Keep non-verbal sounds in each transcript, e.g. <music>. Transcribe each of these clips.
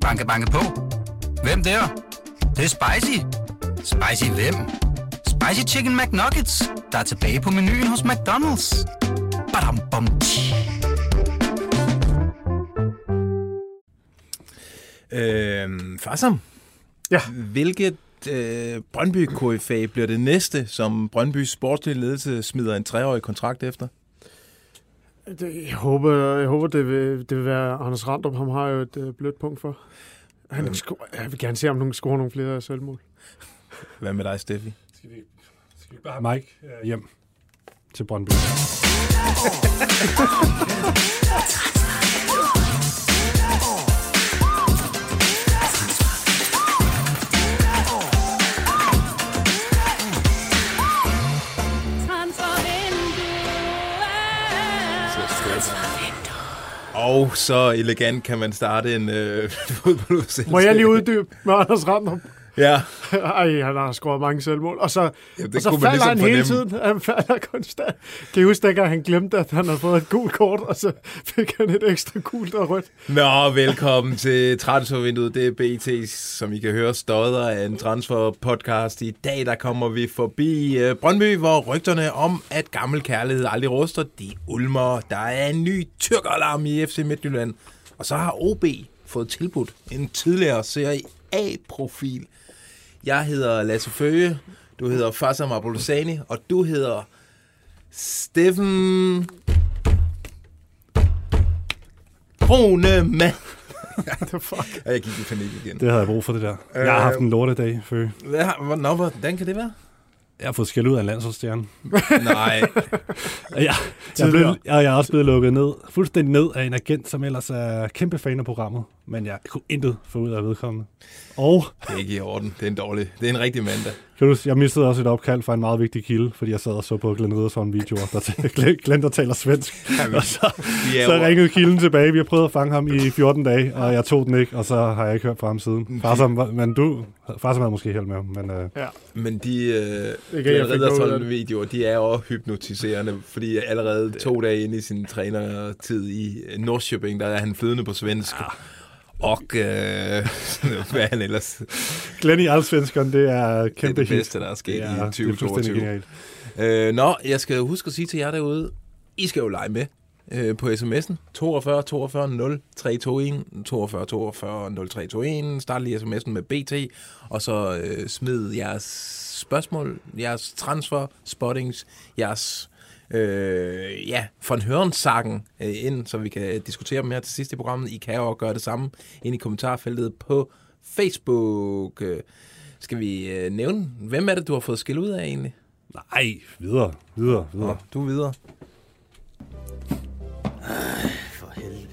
Banke, banke på. Hvem der? Det, det er spicy. Spicy hvem? Spicy Chicken McNuggets, der er tilbage på menuen hos McDonald's. Badum, bom, tji. Øh, Farsam, Ja. hvilket øh, brøndby KFA bliver det næste, som Brøndbys sportslige ledelse smider en treårig kontrakt efter? Det, jeg håber, jeg håber det, vil, det vil være Anders Randrup. Ham har jo et øh, blødt punkt for. Han Øhm. sko- jeg vil gerne se, om nogen scorer nogle flere selvmål. Hvad med dig, Steffi? Skal vi, skal vi bare have Mike øh, hjem til Brøndby? <laughs> Og så elegant kan man starte en øh, <laughs> fodboldudsendelse. Må jeg lige uddybe med Anders Randrup? Ja, <laughs> Ej, han har scoret mange selvmål. Og så, ja og så falder ligesom han hele fornemme. tiden. Han falder konstant. Kan I huske, dengang han glemte, at han havde fået et gult kort, og så fik han et ekstra gult og rødt. Nå, velkommen til transfervinduet. Det er BT, som I kan høre, stodder af en transfer-podcast. I dag der kommer vi forbi øh, Brøndby, hvor rygterne om, at gammel kærlighed aldrig ruster, de ulmer. Der er en ny tyrkeralarm i FC Midtjylland. Og så har OB fået tilbudt en tidligere Serie A-profil. Jeg hedder Lasse Føge, du hedder Fassam Abulusani, og du hedder Steffen Kronemann. <laughs> The fuck? Ja, jeg gik i panik igen. Det havde jeg brug for, det der. Jeg har haft en lortedag, før. Hvad, nå, hvordan kan det være? Jeg har fået skæld ud af en landsholdsstjerne. <laughs> Nej. Jeg, jeg, jeg, blev, jeg, jeg er også blevet lukket ned, fuldstændig ned af en agent, som ellers er kæmpe fan af programmet. Men jeg kunne intet få ud af vedkommende. Og Det er ikke i orden. Det er en dårlig. Det er en rigtig mandag. kan du, jeg mistede også et opkald fra en meget vigtig kilde, fordi jeg sad og så på Glenn Riddersson videoer, der t- <laughs> Glenn, der taler svensk. Og så, er så ringede kilden tilbage. Vi har prøvet at fange ham i 14 dage, og jeg tog den ikke, og så har jeg ikke hørt fra ham siden. Far som, men du, far som havde måske held med ham, men øh, Men de øh, af det. videoer, de er jo hypnotiserende, fordi allerede to dage inde i sin trænertid i Norrköping, der er han flydende på svensk. Og øh, <laughs> hvad han ellers? Glenn i Allsvenskeren, det er Det er kæmpe det bedste, der er sket er, i det er fuldstændig 2022. genialt. Øh, nå, jeg skal huske at sige til jer derude, I skal jo lege med øh, på sms'en. 42 42 0321 42 42 0321. Start lige sms'en med BT, og så øh, smid jeres spørgsmål, jeres transfer, spottings, jeres øh, ja, von Hørensagen øh, ind, så vi kan diskutere dem her til sidst i programmet. I kan jo også gøre det samme ind i kommentarfeltet på Facebook. Øh, skal vi øh, nævne, hvem er det, du har fået skæld ud af egentlig? Nej, videre, videre, Nå, videre. du er videre. For helvede.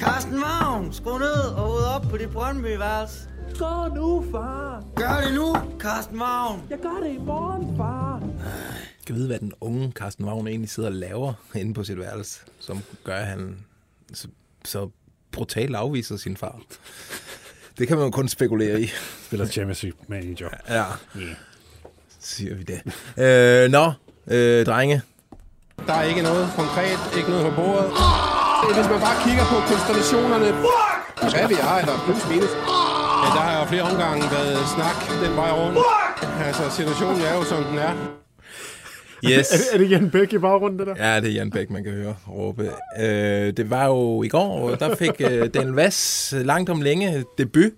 Carsten Vagn, skru ned og ud op på dit Brøndby-værelse. Gå nu, far. Gør det nu, Carsten Vagn. Jeg gør det i morgen, far. Jeg kan vide, hvad den unge Carsten Wagner egentlig sidder og laver inde på sit værelse, som gør, at han så, så brutalt afviser sin far. Det kan man jo kun spekulere i. Spiller Championship Manager. Ja, siger vi det. Øh, nå, øh, drenge. Der er ikke noget konkret, ikke noget på bordet. Hvis man bare kigger på konstellationerne, hvad vi er, eller plus minus, ja, der har jo flere omgange været snak den vej rundt. Altså, situationen er jo, som den er. Yes. Er, det- er det Jan Bæk i baggrunden, det der? Ja, det er Jan Bæk, man kan høre råbe. Øh, det var jo i går, og der fik øh, Daniel Vass langt om længe debut.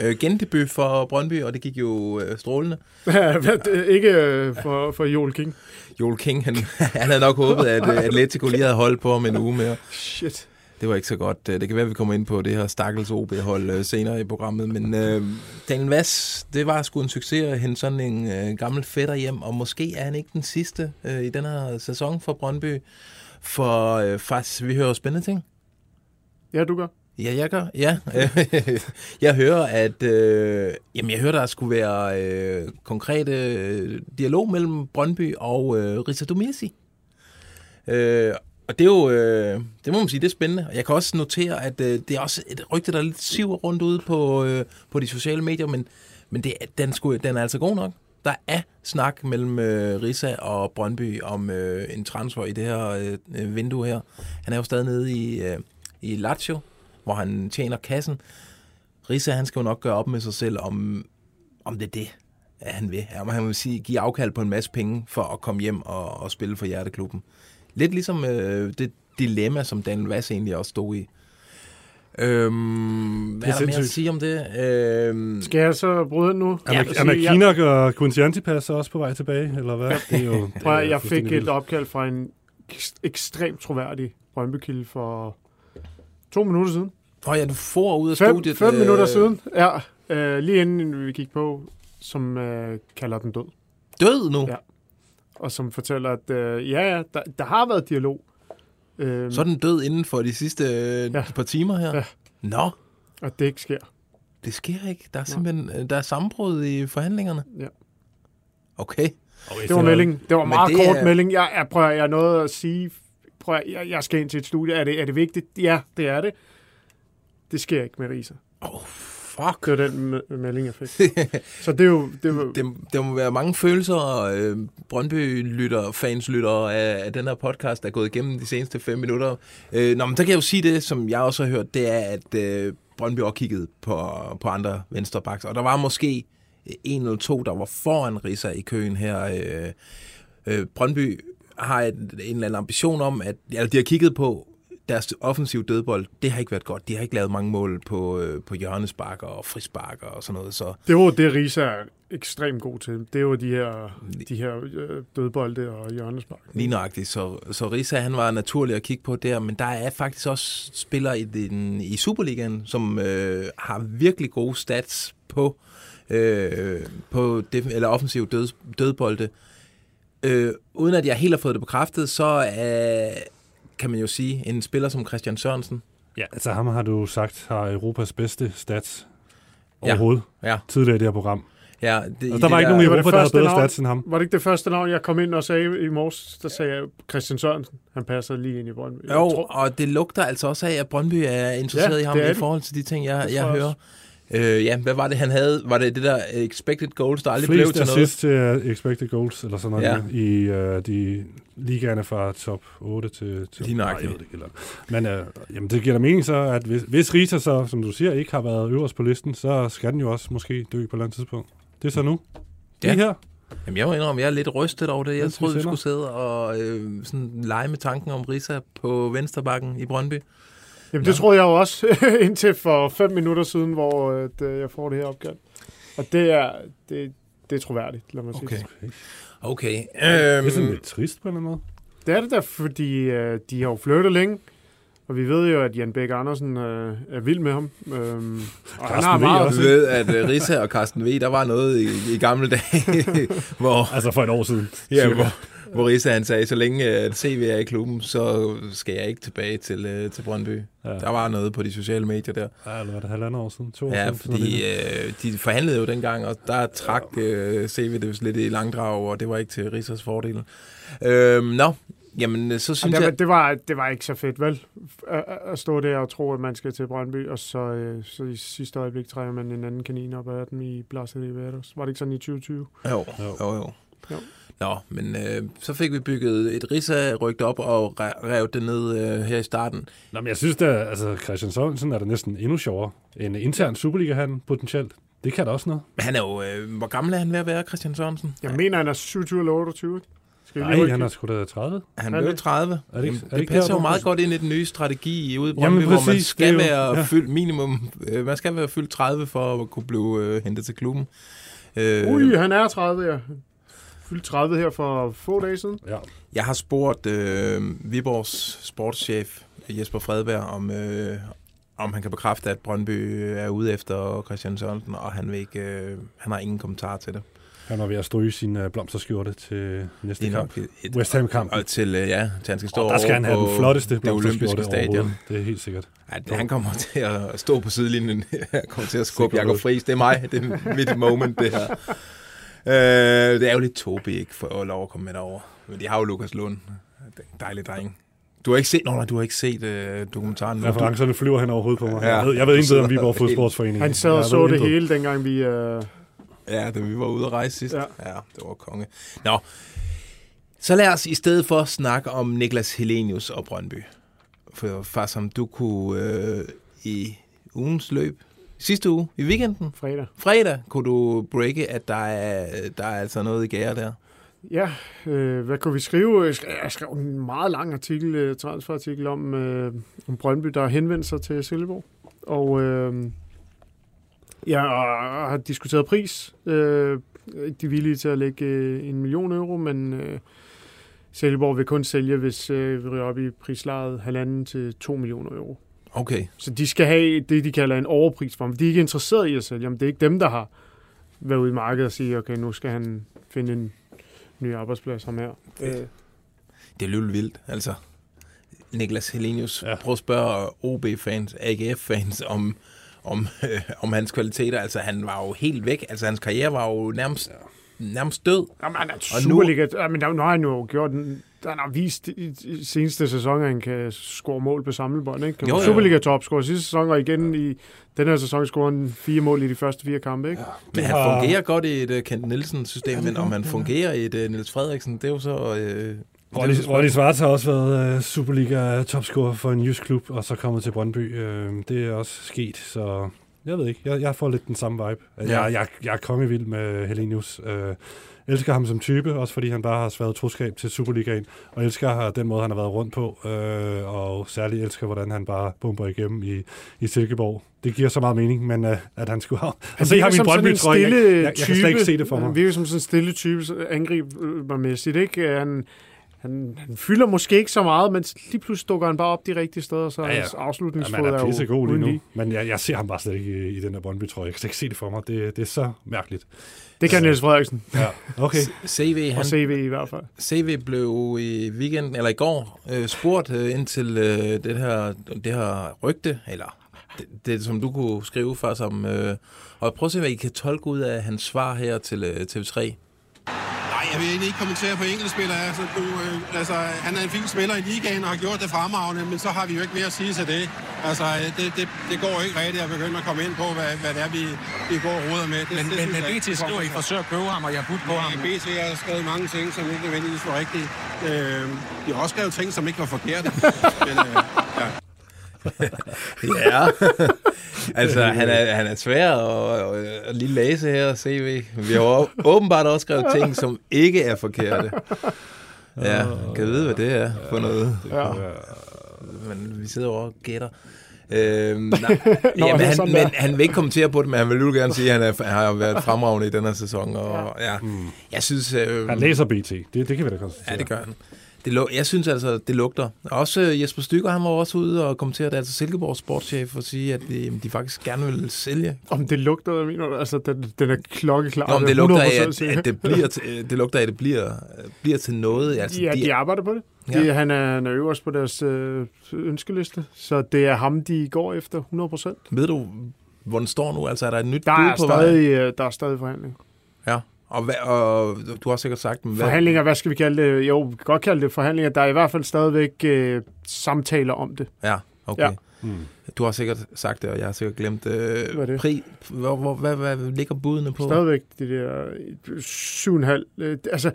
Øh, gendebut for Brøndby, og det gik jo øh, strålende. <laughs> Ja, det ikke øh, for, for Joel King. Joel King, han, <laughs> han havde nok håbet, at øh, Atletico lige havde holdt på ham en uge mere. Shit. Det var ikke så godt. Øh, Det kan være, at vi kommer ind på det her stakkels OB-hold øh, senere i programmet. Men øh, Daniel Vass, det var sgu en succes at hente sådan en øh, gammel fætter hjem. Og måske er han ikke den sidste øh, i den her sæson for Brøndby. For øh, faktisk, vi hører spændende ting. Ja, du gør. Ja, jeg gør. Ja. <laughs> jeg hører, at øh, jamen, jeg hører, der skulle være øh, konkrete øh, dialog mellem Brøndby og øh, Risa Domisi. Øh, og det er jo, øh, det må man sige, det er spændende. Og jeg kan også notere, at øh, det er også et rygte, der er lidt siver rundt ude på, øh, på de sociale medier, men, men det, den, skulle, den er altså god nok. Der er snak mellem øh, Risa og Brøndby om øh, en transfer i det her øh, øh, vindue her. Han er jo stadig nede i, øh, i Lazio, hvor han tjener kassen. Risa, han skal jo nok gøre op med sig selv, om, om det er det, at han vil. Om han vil sige, give afkald på en masse penge for at komme hjem og, og spille for Hjerteklubben. Lidt ligesom øh, det dilemma, som Daniel Vass egentlig også stod i. Øhm, hvad er, er der mere at sige om det? Øhm, Skal jeg så bryde nu? Er, ja, er McKinnock og Quincy Antipas også på vej tilbage, eller hvad? Det er jo, det er jeg fik et opkald fra en ekst- ekstremt troværdig Brøndby-kilde for to minutter siden. Åh ja, du får ud af Fem, studiet. fem øh, minutter siden, ja. Øh, lige inden vi gik på, som øh, kalder den død. Død nu? Ja. Og som fortæller, at øh, ja, ja, der, der har været dialog. Øh, Så er den død inden for de sidste øh, Ja. par timer her? Ja. Nå, Og det ikke sker. det sker ikke. Der er simpelthen øh, der er sammenbrud i forhandlingerne. Ja. Okay. Det var meldingen. Det var Men meget det kort er- melding. Jeg, jeg prøver, jeg er noget at sige. Prøv, at- jeg, jeg skal ind til et studie. Er det, er det vigtigt? Ja, det er det. Det sker ikke med Risa. Oh, fuck. Det var den me- melding, jeg fik. <laughs> Så det er jo... Det var, Det, der må være mange følelser, øh, Brøndby-lytter, fanslytter af, af den her podcast, der er gået igennem de seneste fem minutter. Øh, nå, men der kan jeg jo sige det, som jeg også har hørt, det er, at øh, Brøndby også kiggede på, på andre venstrebacks, og der var måske en eller to, der var foran Risa i køen her. Øh, øh, Brøndby har et, en eller anden ambition om, at eller de har kigget på deres offensiv dødbold. Det har ikke været godt. De har ikke lavet mange mål på, øh, på hjørnesparker og frisparker og sådan noget, så det var det, Risa er ekstremt god til. Det var de her, de her øh, dødbolde og hjørnespark. Lige nøjagtigt. Så, så Risa, han var naturlig at kigge på der, men der er faktisk også spillere i, den, i Superligaen, som øh, har virkelig gode stats på, øh, på def, eller offensiv død, dødbolde. Øh, uden at jeg helt har fået det bekræftet, så er, kan man jo sige, en spiller som Christian Sørensen. Ja, altså ham har du sagt har Europas bedste stats Ja. overhovedet Ja, tidligere i det her program. ja det, Og der var ikke nogen i det det Europa, der havde bedre navn. stats end ham. Var det ikke det første navn, jeg kom ind og sagde i morges? Der sagde jeg Christian Sørensen. Han passer lige ind i Brøndby. Jeg Jo, tror- og det lugter altså også af, at Brøndby er interesseret Ja, i ham det i det. forhold til de ting, jeg, Det jeg jeg hører. Øh, ja, hvad var det, han havde? Var det det der expected goals, der aldrig Flest blev til noget? assist til uh, expected goals, eller sådan noget, Ja. i uh, de ligaerne fra top 8 til... til Lige Nej, det. Eller. Men uh, jamen, det giver da mening så, at hvis, hvis Rita så, som du siger, ikke har været øverst på listen, så skal den jo også måske dø på et eller andet tidspunkt. Det er så nu. Det Ja. er her. Jamen, jeg må indrømme, jeg er lidt rystet over det. Jeg troede, vi skulle sidde og øh, sådan lege med tanken om Risa på vensterbakken i Brøndby. Jamen, det troede jeg jo også <laughs> indtil for fem minutter siden, hvor at, øh, jeg får det her opkald. Og det er, det, det er troværdigt, lad mig sige. Okay. det. Okay. Det er sådan Øhm, lidt trist på en eller anden måde. Det er det da, fordi øh, de har jo flyttet længe. Og vi ved jo, at Jan Bæk Andersen øh, er vild med ham. Øhm, og han Carsten har V meget... også. ved, at øh, Risa og Carsten V, der var noget i, i gamle dage, <laughs> hvor, Altså for et år siden. ja, hvor, hvor Risa han sagde, så længe CV er i klubben, så skal jeg ikke tilbage til, øh, til Brøndby. Ja. Der var noget på de sociale medier der. Ja, eller var det halvandet år siden? To år Ja, siden? fordi øh, de forhandlede jo dengang, og der trak øh, CV det vist lidt i langdrag, og det var ikke til Risas fordel. Øh, nå, jamen øh, så synes det, var- jeg... det, var, det var ikke så fedt, vel? At, at stå der og tro, at man skal til Brøndby, og så, øh, så i sidste øjeblik trækker man en anden kanin op af dem i Blasset i. Var det ikke sådan i 2020? Jo, Jo. jo, jo. Jo. Nå, men øh, så fik vi bygget et Risa rygt op og re- rev det ned øh, her i starten. Nå, men jeg synes da, altså Christian Sørensen er da næsten endnu sjovere. En intern Superliga-han potentielt. Det kan da også noget. Men han er jo... Øh, hvor gammel er han ved at være, Christian Sørensen? Jeg mener, han er 27 eller 28. ikke? Skal vi lige Nej, han er sgu da 30. Han Er er det- jo 30. Er det ikke- Jamen, er det det ikke passer jo meget godt ind i den nye strategi ude i Jamen, Brøndby, hvor man præcis, skal jo- være ja. fyldt minimum... Øh, man skal være fyldt 30 for at kunne blive øh, hentet til klubben. Øh, Ui, han er 30, ja. Fyldt 30 her for få dage siden. Ja. Jeg har spurgt øh, Viborgs sportschef Jesper Fredberg, om, øh, om han kan bekræfte, at Brøndby er ude efter Christian Sørensen, og han, vil ikke, øh, han har ingen kommentar til det. Han var ved at stryge sin uh, blomsterskjorte til næste Det kamp. et, West Ham-kamp. Og til, øh, ja, til han skal stå Og der skal han have på den flotteste det olympiske blomsterskjorte stadion. Det er helt sikkert. Ja, det, han kommer <laughs> til at stå på sidelinjen. <laughs> Han kommer til at skubbe. Jakob Friis. Det er mig. Det er mit moment, det her. Øh, det er jo lidt Tobi, ikke, for at lov at komme med derover. Men de har jo Lukas Lund. Er dejlig dreng. Du har ikke set, nå, nej, du har ikke set øh, dokumentaren. Referencerne flyver hen over hovedet på mig. Ja. Jeg ved, jeg ved intet om Viborg <laughs> sidder Fodsportsforening. Han sad og så det intet. hele, dengang vi... Øh, ja, da vi var ude at rejse sidst. Ja. ja det var konge. Nå, så lad os i stedet for snakke om Niklas Helenius og Brøndby. for, far, som du kunne øh, i ugens løb, sidste uge, i weekenden, Fredag. fredag, kunne du breake, at der er, der er altså noget i gære der. Ja, øh, hvad kunne vi skrive? Jeg skrev, en meget lang artikel, øh, transferartikel om, øh, om Brøndby, der har henvendt sig til Silkeborg. Og øh, jeg har diskuteret pris. Øh, de er villige til at lægge øh, en million euro, men øh, Silkeborg vil kun sælge, hvis øh, vi ryger op i prislaget halvanden til 2 millioner euro. Okay. Så de skal have det, de kalder en overpris for ham. De er ikke interesseret i at sælge ham. Det er ikke dem, der har været ude i markedet og sige, okay, nu skal han finde en ny arbejdsplads ham her. Øh, Det er lidt vildt, altså. Niklas Helenius, ja. Ja. prøv at spørge OB-fans, AGF-fans om, om, øh, <laughs> om hans kvaliteter. Altså, han var jo helt væk. Altså, hans karriere var jo nærmest, nærmest død. Jamen, han er Og nu- Superliga. Ja, men der- nu har han jo gjort den. Han har vist i i seneste sæson, at han kan score mål på samlebånd. Ikke? Jo. Superliga topscorer sidste sæson, og igen i den her sæson scorer han fire mål i de første fire kampe. Ikke? Men han har- fungerer godt i et uh, Kent Nielsen-system, men om han fungerer i et uh, Niels Frederiksen, det er jo så... Uh, Rolly, Rolly Svarts har også været uh, Superliga-topscorer for en jysk klub, og så kommet til Brøndby. Uh, det er også sket, så jeg ved ikke. Jeg, jeg får lidt den samme vibe. Ja. Ja. Jeg, jeg, jeg er kongevild med Helenius. Uh, elsker ham som type, også fordi han bare har sværet troskab til Superligaen, og elsker den måde, han har været rundt på, øh, og særligt elsker, hvordan han bare bomber igennem i, i Silkeborg. Det giver så meget mening, men øh, at han skulle have... Han se ham i brøndby jeg, jeg, jeg, kan slet ikke se det for Han mig. virker som sådan en stille type, angribermæssigt. Ikke? Han, han, han fylder måske ikke så meget, men lige pludselig dukker han bare op de rigtige steder, så ja, Ja, ja. hans afslutningsfod han er er pisse jo god lige nu, lige. men jeg, jeg ser ham bare slet ikke i, i den der Brøndby-trøje. Jeg kan slet ikke se det for mig. Det, det er så mærkeligt. Det kan Niels Frederiksen, Ja, okay. <laughs> CV, og han, CV i hvert fald. CV blev i weekenden, eller i går, øh, spurgt øh, ind til øh, det, her, det her rygte, eller det, det, som du kunne skrive for som... Øh, og prøv at se, hvad I kan tolke ud af hans svar her til øh, TV3. Nej, jeg vil egentlig ikke kommentere på enkeltspillere. Altså, du, øh, altså, han er en fin spiller i ligaen og har gjort det fremragende, men så har vi jo ikke mere at sige til det. Altså, det, det, det går ikke rigtigt at begynde at komme ind på, hvad, hvad det er, vi, vi går og roder med. Det, Men, det, men, jeg BT skriver, I forsøger at købe ham, og jeg har budt på ham. Ja, BT har skrevet mange ting, som ikke nødvendigvis var rigtige. Øh, de har også skrevet ting, som ikke var forkerte. <laughs> Men, øh, ja. Altså han er, han er svær at, at, lige læse her, CV. Vi har åbenbart også skrevet ting, som ikke er forkerte. Ja, kan vide, hvad det er for noget. Ja. Men vi sidder over og gætter. Øhm, nej, <laughs> Nå, jamen, han, men han vil ikke kommentere på det, men han vil jo gerne sige, at han, er, har været fremragende i den her sæson. Og, ja. Jeg synes... Øh, Han læser BT. Det, det kan vi da konstatere. Ja, det gør han. Det jeg synes altså, det lugter. Også øh, Jesper Stykker, han var også ude og kommentere det, altså Silkeborgs sportschef, og sige, at de, de faktisk gerne vil sælge. Om det lugter, mener du? Altså, den, den er klokkeklar. Nå, men det er lugter af, 100% at, at det, bliver til, det lugter af, at det bliver, bliver til noget. Altså, Ja, de arbejder på det. Ja. De, han, er, han er øverst på deres øh, ønskeliste, så det er ham, de går efter 100 procent. Ved du, hvor den står nu? Altså, er der et nyt Der, bud på vej? stadig, øh, der er stadig forhandling. Ja. Og, hvad, og du har sikkert sagt, hvad, Forhandlinger, hvad skal vi kalde det? Jo, vi kan godt kalde det forhandlinger. Der er i hvert fald stadigvæk øh, samtaler om det. Ja, okay. Ja. Ja. Mm. Du har sikkert sagt det, og jeg har sikkert glemt øh, Hvad det? Pri, hvor, hvor, hvad, hvad, ligger budene på? Stadigvæk det der øh, 7,5. Øh, altså,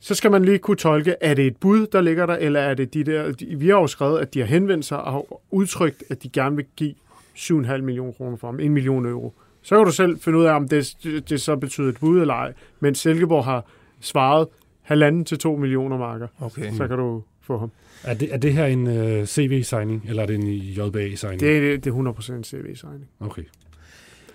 så skal man lige kunne tolke, er det et bud, der ligger der, eller er det de der... De, vi har jo skrevet, at de har henvendt sig og har udtrykt, at de gerne vil give 7,5 millioner kroner for ham. 1 million euro. Så kan du selv finde ud af, om det, det så betyder et bud eller ej. Men Silkeborg har svaret halvanden til 2 millioner marker. Okay. Så kan du få ham. Er det, er det her en uh, CV-signing, eller er det en JBA-signing? Det, er- det er 100% CV-signing. Okay.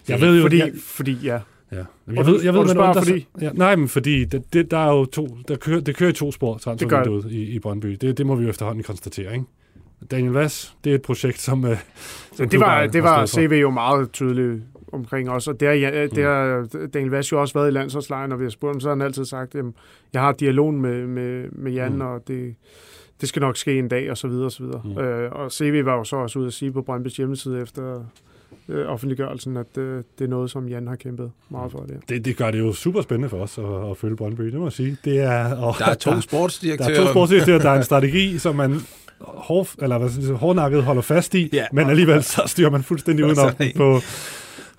Jeg ved jo, fordi, jeg, fordi ja. ja. Jeg ved, jeg ved, du spørger, fordi? Ja, nej, men fordi det, det, der er jo to, der kører, det kører i to spor, transfervinduet i, i Brøndby. Det, det må vi jo efterhånden konstatere, ikke? Daniel Vass, det er et projekt, som... Uh, Så det var, det var CV jo meget tydeligt omkring os, og det har, ja, det har Daniel Vass jo også været i landsholdslejren, og vi har spurgt ham, så har han altid sagt, at jeg har dialogen med, med, med Jan, Mm. mm. og det, det skal nok ske en dag, og så videre, og så videre. Mm. Mm. Øh, og CV var jo så også ude at sige på Brøndbys hjemmeside efter øh, offentliggørelsen, at øh, det er noget, som Jan har kæmpet meget for. Det. Det, det gør det jo super spændende for os at, at følge Brøndby, det må jeg sige. Det er, og Der er to der, sportsdirektører. der er to sportsdirektører, der er en strategi, som man hår, eller hvad hårdnakket holder fast i, Ja. men alligevel så styrer man fuldstændig <laughs> udenom på,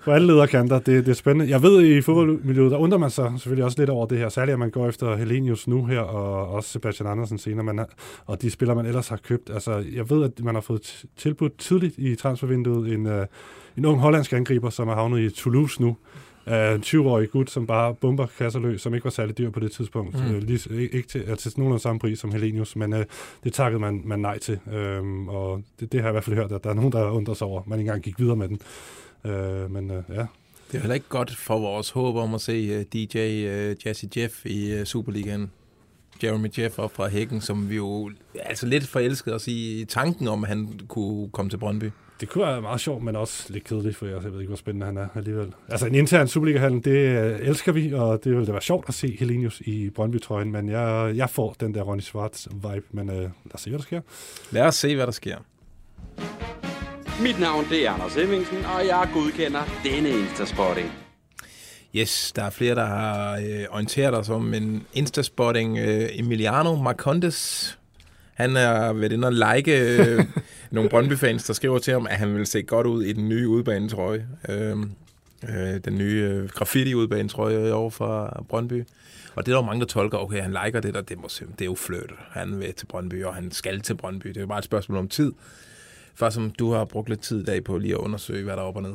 på alle lederkanter. Det, det er spændende. Jeg ved, i fodboldmiljøet, der undrer man sig selvfølgelig også lidt over det her. Særligt, at man går efter Helenius nu her, og også Sebastian Andersen senere, man har, og de spillere, man ellers har købt. Altså, jeg ved, at man har fået tilbudt tidligt i transfervinduet en, uh, en ung hollandsk angriber, som er havnet i Toulouse nu. Uh, en 20-årig gut, som bare bomber kasser løs, som ikke var særlig dyr på det tidspunkt. Mm. Uh, lige, ikke ikke til, altså, til nogenlunde samme pris som Helenius, men uh, det takkede man, man nej til. Uh, og det, det har jeg i hvert fald hørt, at der er nogen, der undrer sig over. Man ikke engang gik videre med den. Uh, men uh, ja, Det er heller ikke godt for vores håb om at se uh, DJ uh, Jazzy Jeff i uh, Superligaen. Jeremy Jeff op fra Hækken, som vi jo altså lidt forelskede os i tanken om, at han kunne komme til Brøndby. Det kunne være meget sjovt, men også lidt kedeligt, for jeg ved ikke, hvor spændende han er alligevel. Altså en intern Superliga-handel, det øh, elsker vi, og det ville da være sjovt at se Helenius i Brøndby-trøjen, men jeg, jeg får den der Ronny Schwartz-vibe, men øh, lad os se, hvad der sker. Lad os se, hvad der sker. Mit navn det er Anders Hemmingsen, og jeg godkender denne Instaspotting. Yes, der er flere, der har øh, orienteret os om en Instaspotting. Øh, Emiliano Marcondes, han har været inde og like øh, <laughs> nogle Brøndby-fans, der skriver til ham, at han vil se godt ud i den nye udbanetrøje. Øh, øh, den nye øh, graffiti-udbanetrøje over fra Brøndby. Og det er der jo mange, der tolker, okay, han liker det der, det, må, det er jo fløt. Han vil til Brøndby, og han skal til Brøndby. Det er jo bare et spørgsmål om tid. For som du har brugt lidt tid i dag på lige at undersøge, hvad der er op og ned.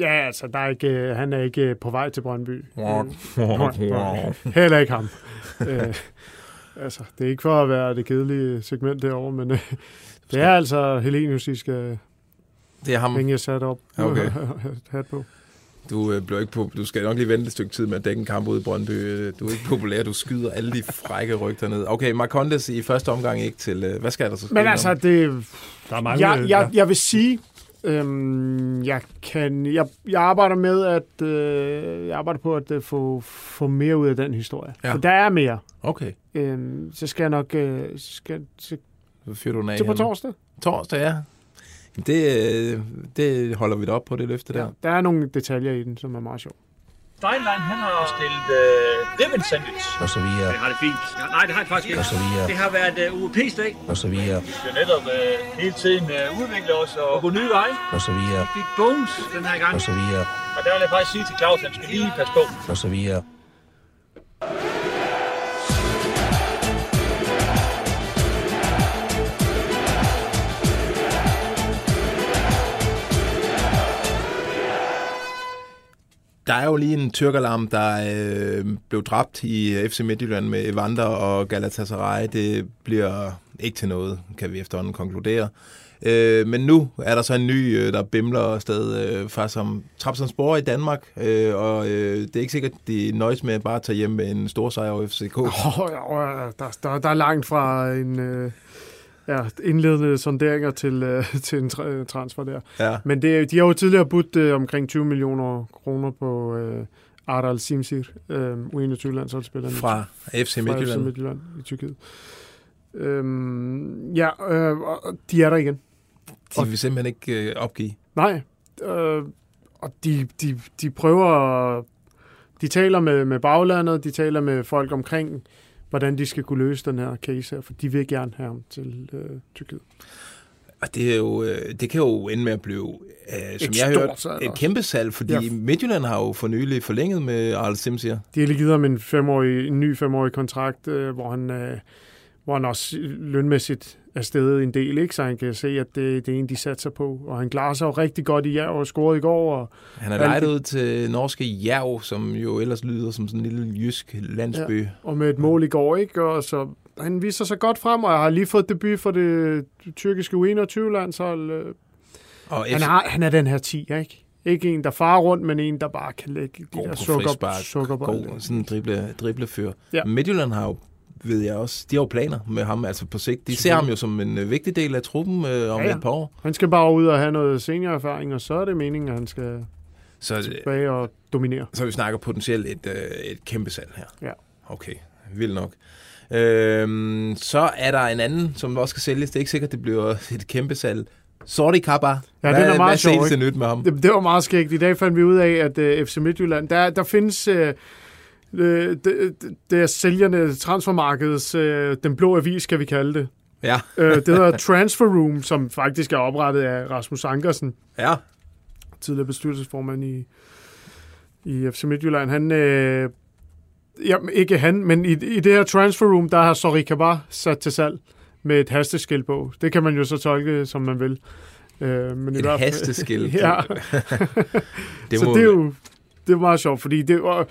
Ja, altså, der er ikke, øh, han er ikke på vej til Brøndby. Øh, Heller ikke ham. <laughs> øh, altså, det er ikke for at være det kedelige segment derovre, men øh, det er altså Helenius, I skal Det er ham. hænge sat op. Okay. <laughs> hat på. Du, øh, bliver ikke på, du skal nok lige vente et stykke tid med at dække en kamp ude i Brøndby. Øh, Du er ikke populær, du skyder alle de frække rygter ned. Okay, Marcondes i første omgang ikke til... Øh, hvad skal der så ske? Men altså, det, Der er mange, jeg, jeg, jeg vil sige, øhm, jeg, kan, jeg, jeg arbejder med at øh, jeg arbejder på at øh, få, få mere ud af den historie. Ja. For der er mere. Okay, Øhm, så skal jeg nok øh, skal, skal, så fyrer du den af. til på torsdag. Torsdag, ja. Det, øh, det holder vi da op på, det løfte der. Der er nogle detaljer i den, som er meget sjov. Steinlein, han har stillet øh, ribbon sandwich. Og så videre, Det har det fint. Ja, nej, det har det faktisk ikke. og så videre, Det har været øh, UEP-dag. og så videre, Vi skal netop øh, hele tiden øh, udvikle os og gå nye veje. og så videre, Vi fik bones den her gang. og så videre, Og der vil jeg faktisk sige til Claus, at han skal lige passe på. og så videre. Der er jo lige en tyrkalarm, der øh, blev dræbt i øh, FC Midtjylland med Evander og Galatasaray. Det bliver ikke til noget, kan vi efterhånden konkludere. Øh, men nu er der så en ny, øh, der bimler afsted øh, fra som Trabzonspor i Danmark, øh, og øh, det er ikke sikkert, de nøjes med bare at tage hjem med en stor sejr over FCK. Oh, oh, der, der, der er langt fra en øh, ja, indledende sonderinger til, øh, <laughs> til en tra- transfer der. Ja. Men det, de har jo tidligere budt øh, omkring 20 millioner kroner på øh, Ardal Simsir, øh, U21-landsholdsspilleren. Fra FC fra Midtjylland. FC Midtjylland i Tyrkiet. Øhm, ja, øh, og de er der igen. De vil simpelthen ikke øh, opgive. Nej, øh, og de, de, de prøver, de taler med, med baglandet, de taler med folk omkring, hvordan de skal kunne løse den her case her, for de vil gerne have ham til øh, Tyrkiet. Og det, er jo, øh, det kan jo ende med at blive, øh, som Et jeg har hørt, salg et kæmpe salg, fordi Ja. Midtjylland har jo for nylig forlænget med Arl Simsier. De har lige givet ham en, femårig, en ny femårig kontrakt, øh, hvor, han, øh, hvor han også lønmæssigt er stedet en del, ikke? så han kan se, at det, det er en, de satser på. Og han klarer sig jo rigtig godt i jer og scorede i går. Og, Han er lejet ud til norske Jerv, som jo ellers lyder som sådan en lille jysk landsby. Ja. og med et mål i går, ikke? Og så han viser sig godt frem, og jeg har lige fået debut for det tyrkiske U21-landshold. øh. Og Han, har, han er den her 10, ikke? Ikke en, der farer rundt, men en, der bare kan lægge de god der sukker, frispark, sukkerbolde. god, sådan en drible, driblefyr. Ja. Midtjylland har jo ved jeg også, de har jo planer med ham, altså på sigt. De ser ham jo som en øh, vigtig del af truppen øh, om Ja, ja, et par år. Han skal bare ud og have noget seniorerfaring, og så er det meningen, at han skal Så, øh, tilbage og dominere. så vi snakker potentielt et, øh, et kæmpe salg her. Ja. Okay, vildt nok. Øhm, så er der en anden, som også skal sælges. Det er ikke sikkert, det bliver et kæmpe salg. Sorti Kappa. Ja, hvad, den er meget hvad sjov, ikke? det nyt med ham? Det, det var meget skægt. I dag fandt vi ud af, at uh, FC Midtjylland, der, der findes... Uh, øh, det, det- er sælgerne, transfermarkedets, øh, den blå avis, kan vi kalde det. Ja, Øh, det hedder Transfer Room, som faktisk er oprettet af Rasmus Ankersen. ja. tidligere bestyrelsesformand i, i FC Midtjylland, han, øh, ja, ikke han, men i, i det her transfer room, der har Sori Kabar sat til salg med et hasteskilt på. Det kan man jo så tolke, som man vil. Øh, men i Et fald- hasteskilt. <laughs> ja. Det <laughs> så må- det er jo det er meget sjovt, fordi det var,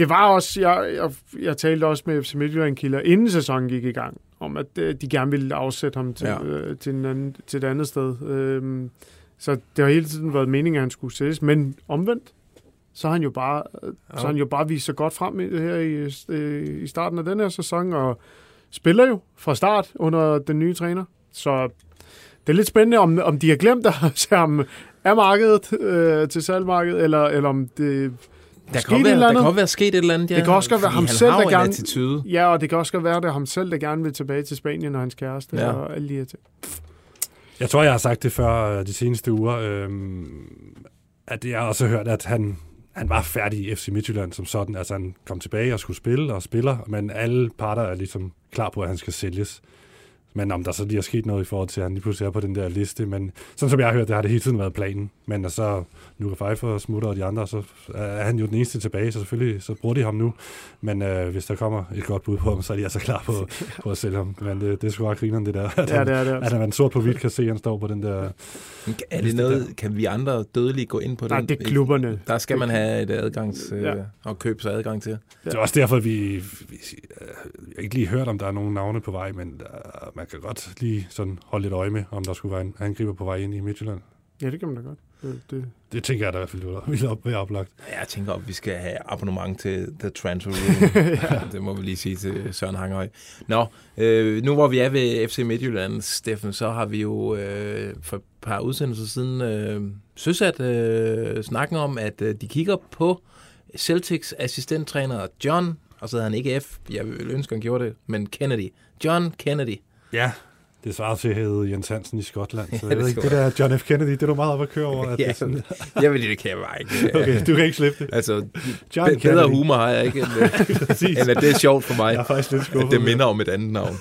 det var også, jeg, jeg, jeg talte også med FC Midtjylland-kilder, inden sæsonen gik i gang, om at øh, de gerne ville afsætte ham til, Ja. øh, til, en anden, til et andet sted. Øhm, så det har hele tiden været meningen, at han skulle sættes, men omvendt, så har han jo bare, ja. så har han jo bare vist sig godt frem i, her i, øh, i starten af den her sæson, og spiller jo fra start under den nye træner. Så det er lidt spændende, om, om de har glemt at <laughs> se ham af markedet øh, til salgmarkedet, eller, eller om det Der kan, være, der kan godt være sket et eller andet, ja. Det kan også godt være ham selv, der gerne... attitude. Ja, og det kan også være, det er ham selv, der gerne vil tilbage til Spanien og hans kæreste Ja. og alle de her ting. Jeg tror, jeg har sagt det før øh, de seneste uger, øhm, at jeg har også hørt, at han, han var færdig i FC Midtjylland som sådan. Altså han kom tilbage og skulle spille og spiller, men alle parter er ligesom klar på, at han skal sælges. Men om der så lige er sket noget i forhold til, at han lige pludselig er på den der liste. Men sådan som jeg har hørt, det har det hele tiden været planen. Men og så Nuka Pfeiffer smutter og de andre, så er han jo den eneste tilbage, så selvfølgelig så bruger de ham nu. Men øh, hvis der kommer et godt bud på ham, så er de altså klar på, på at sælge ham. Men det, det er sgu ret grineren, det der. At Ja, det er det At altså. han sort på hvidt kan se, at han står på den der... Er det noget, kan vi andre dødelige gå ind på Nej, den? det er klubberne. Der skal man have et adgangs, øh, Ja. og købe sig adgang til. Det er også derfor, vi, vi øh, jeg har ikke lige hørt, om der er nogle navne på vej, men der, man kan godt lige sådan holde lidt øje med, om der skulle være en angriber på vej ind i Midtjylland. Ja, det kan man da godt. Det, det. Det tænker jeg da i hvert fald, det ville op, være oplagt. Jeg tænker, at vi skal have abonnement til The Transfer <laughs> Room. ja. Det må vi lige sige til Søren Hangerhøj. Nå, øh, nu hvor vi er ved FC Midtjylland, Steffen, så har vi jo øh, for et par udsendelser siden øh, søsat øh, snakken om, at øh, de kigger på Celtics assistenttræner John, og så hedder han ikke F, jeg ville ønske, han gjorde det, men Kennedy. John Kennedy. Ja, det svarer til at hedde Jens Hansen i Skotland. Så Ja, jeg det ved ikke, det der John F. Kennedy, det er du meget op at køre over. At det Ja, er sådan, jeg vil det kan jeg bare ikke. <laughs> okay, du kan ikke slippe det. Altså, John be- bedre Kennedy. humor har jeg ikke, end, <laughs> øh, end at det er sjovt for mig. Jeg er faktisk lidt at skuffet. det minder om et andet navn.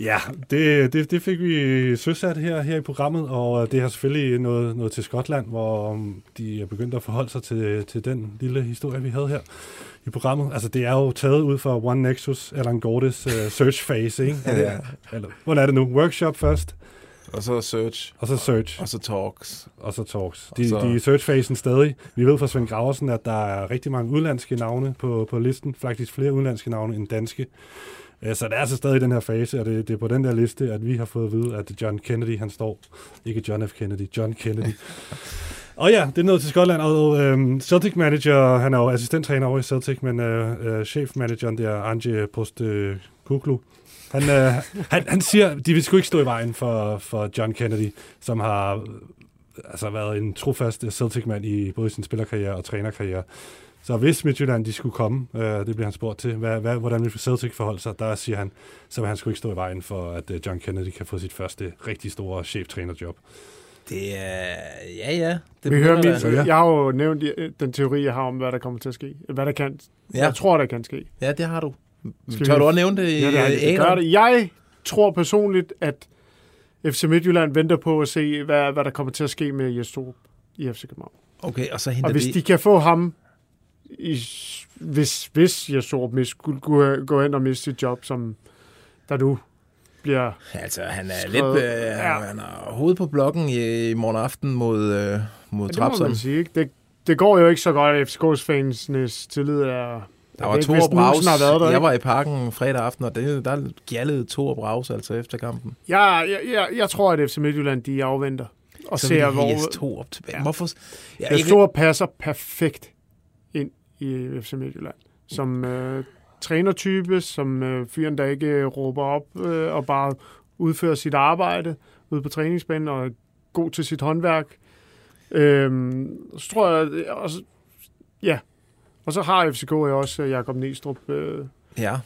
Ja, det, det, det fik vi søsat her, her i programmet, og det har selvfølgelig noget, noget til Skotland, hvor um, de er begyndt at forholde sig til, til den lille historie, vi havde her i programmet. Altså, det er jo taget ud fra One Nexus, Alan Gordes uh, search phase, ikke? Ja. Eller, hvordan er det nu? Workshop først, Og så search, og så search, og så talks. og så talks. Og De, så- de er search-fasen stadig. Vi ved fra Svend Graversen, at der er rigtig mange udlandske navne på, på listen. Faktisk flere udlandske navne end danske. Øh, Så det er altså stadig i den her fase, og det, det er på den der liste, at vi har fået at vide, at John Kennedy, han står. Ikke John F. Kennedy, John Kennedy. <laughs> og ja, det er nået til Skotland, og øhm, Celtic manager, han er jo assistenttræner over i Celtic, men øh, øh, chefmanageren der, Anje Postekoglu, han, øh, <laughs> han, han siger, de vil sgu ikke stå i vejen for, for John Kennedy, som har øh, altså været en trofast Celtic-mand i både sin spillerkarriere og trænerkarriere. Så hvis Midtjylland de skulle komme, øh, det bliver han spurgt til, hvad, hvad, hvordan vil Celtic forholde sig, der siger han, så vil han sgu ikke stå i vejen for, at øh, John Kennedy kan få sit første rigtig store cheftrænerjob. Det er... Ja, ja. Det Vi hører min, jeg har jo nævnt øh, den teori, jeg har om, hvad der kommer til at ske. Hvad der kan. Ja. Jeg tror, der kan ske. Ja, det har du. Skal Tør vi- du også nævne det Ja, det, er, det, det gør æderen? det. Jeg tror personligt, at FC Midtjylland venter på at se, hvad, hvad der kommer til at ske med Jes Torup i FC København. Okay, og så henter Og hvis vi... de kan få ham, i, hvis, hvis Torup mis- skulle gå, gå hen og miste sit job, som der nu bliver... Altså, han er skrevet- lidt... Øh, Ja. Han har hovedet på blokken i, i morgen aften mod, øh, mod Ja, det må Trapsen. man sige, ikke? Det, det går jo ikke så godt, at FCK's fansenes tillid er... Der var det er hvis Braus. Har været der, Jeg var i parken fredag aften, og det, der gjaldede to Braus altså efter kampen. Jeg, jeg, jeg, jeg tror, at FC Midtjylland, de afventer og Så ser, vil de hvor... op tilbage. Ja. Hvorfor? Ja, Jeg jeg, tror, passer perfekt ind i FC Midtjylland. Som øh, trænertype, som øh, fyren, der ikke øh, råber op øh, og bare udfører sit arbejde ude på træningsbanen og er god til sit håndværk. Øhm, så tror jeg, også, ja, og så har FCK jo også øh, Jakob Næstrup øh, ja,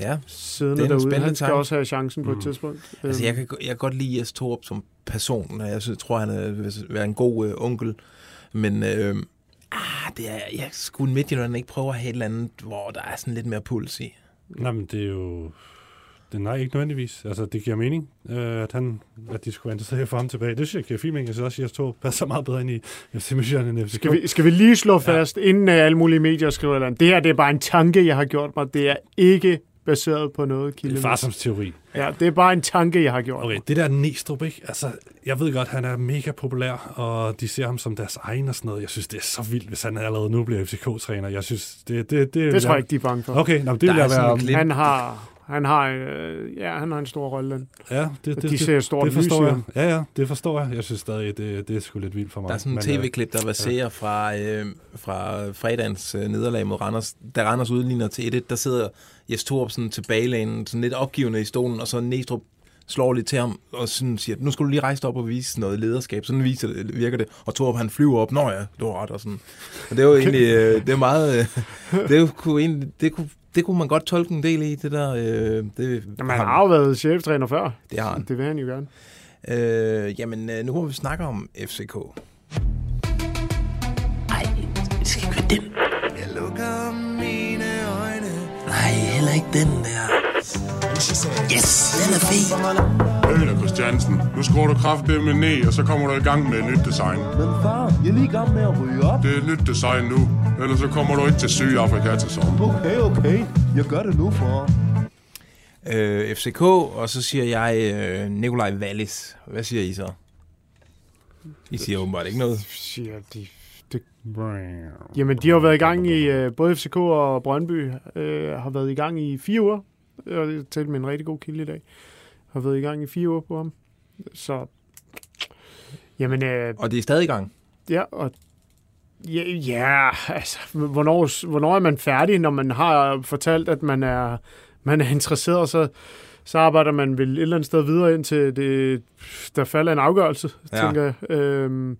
ja. siddende Det er derude. spændende Han skal tanke. også have chancen på et Mm. tidspunkt. Altså, Øhm, jeg kan, jeg kan godt lide Jes Torup som person. Jeg synes, tror, han er, vil være en god øh, onkel. Men øh, ah, det er, jeg skulle Midtjylland ikke prøve at have et eller andet, hvor der er sådan lidt mere puls i. Nej, men det er jo... det, nej, ikke nødvendigvis. Altså, det giver mening, øh, at, han, at de skulle være interesseret i at få ham tilbage. Det synes jeg giver fint mening. Jeg synes også, at Jes passer meget bedre ind i FC Midtjylland end FCK. Skal vi, skal vi lige slå fast, ja. inden uh, alle mulige medier skriver eller det her det er bare en tanke, jeg har gjort mig. Det er ikke baseret på noget kilde. Det er Farsams teori. Ja, det er bare en tanke, jeg har gjort. Okay, det der Næstrup, ikke? Altså, jeg ved godt, han er mega populær, og de ser ham som deres egen og sådan noget. Jeg synes, det er så vildt, hvis han allerede nu bliver FCK-træner. Jeg synes, det... Det, det, det tror jeg ikke, de er bange for. Okay, nå, det vil jeg være... Han har, han har, øh, ja, han har en stor rolle. Ja, det, det, de ser stort det forstår jeg. Ja, ja, det forstår jeg. Jeg synes stadig, det, det er sgu lidt vildt for mig. Der er sådan en tv-klip, der baserer ja. fra, øh, fra fredagens øh, nederlag mod Randers. Da Randers udligner til 1 der sidder Jes Torup sådan tilbagelænen, sådan lidt opgivende i stolen, og så Næstrup slår lidt til ham og sådan siger, nu skal du lige rejse dig op og vise noget lederskab. Sådan viser det, virker det. Og Torup, han flyver op. Nå ja, du har ret. Og, sådan. og det er jo <laughs> egentlig, øh, det er meget, øh, det, kunne egentlig, det, kunne, det kunne man godt tolke en del i, det der. Øh, det, Jamen, han har jo været cheftræner før. Det har han. Det vil han jo gerne. Øh, jamen, øh, nu må vi snakke om FCK. Ej, det skal være den. Jeg lukker ikke den der. Yes, den er fed. Øl Christiansen. Nu skruer du kraftedeme ned, og så kommer du i gang med et nyt design. Men far, jeg er lige i gang med at ryge op. Det er et nyt design nu, ellers så kommer du ikke til Sydafrika til sommer. Okay, okay. Jeg gør det nu, far. Øh, FCK, og så siger jeg øh, Nikolaj Wallis. Hvad siger I så? I siger åbenbart ikke noget. Siger de... Det... Jamen, de har været i gang i... Øh, både FCK og Brøndby øh, har været i gang i fire uger. Jeg talte med en rigtig god kilde i dag. Har været i gang i fire uger på ham. Så... Jamen... Øh, og det er stadig i gang? Ja, og Ja, ja altså, hvornår, hvornår er man færdig, når man har fortalt, at man er, man er interesseret, så, så arbejder man vel et eller andet sted videre ind til det, der falder en afgørelse, ja. tænker jeg. Øhm,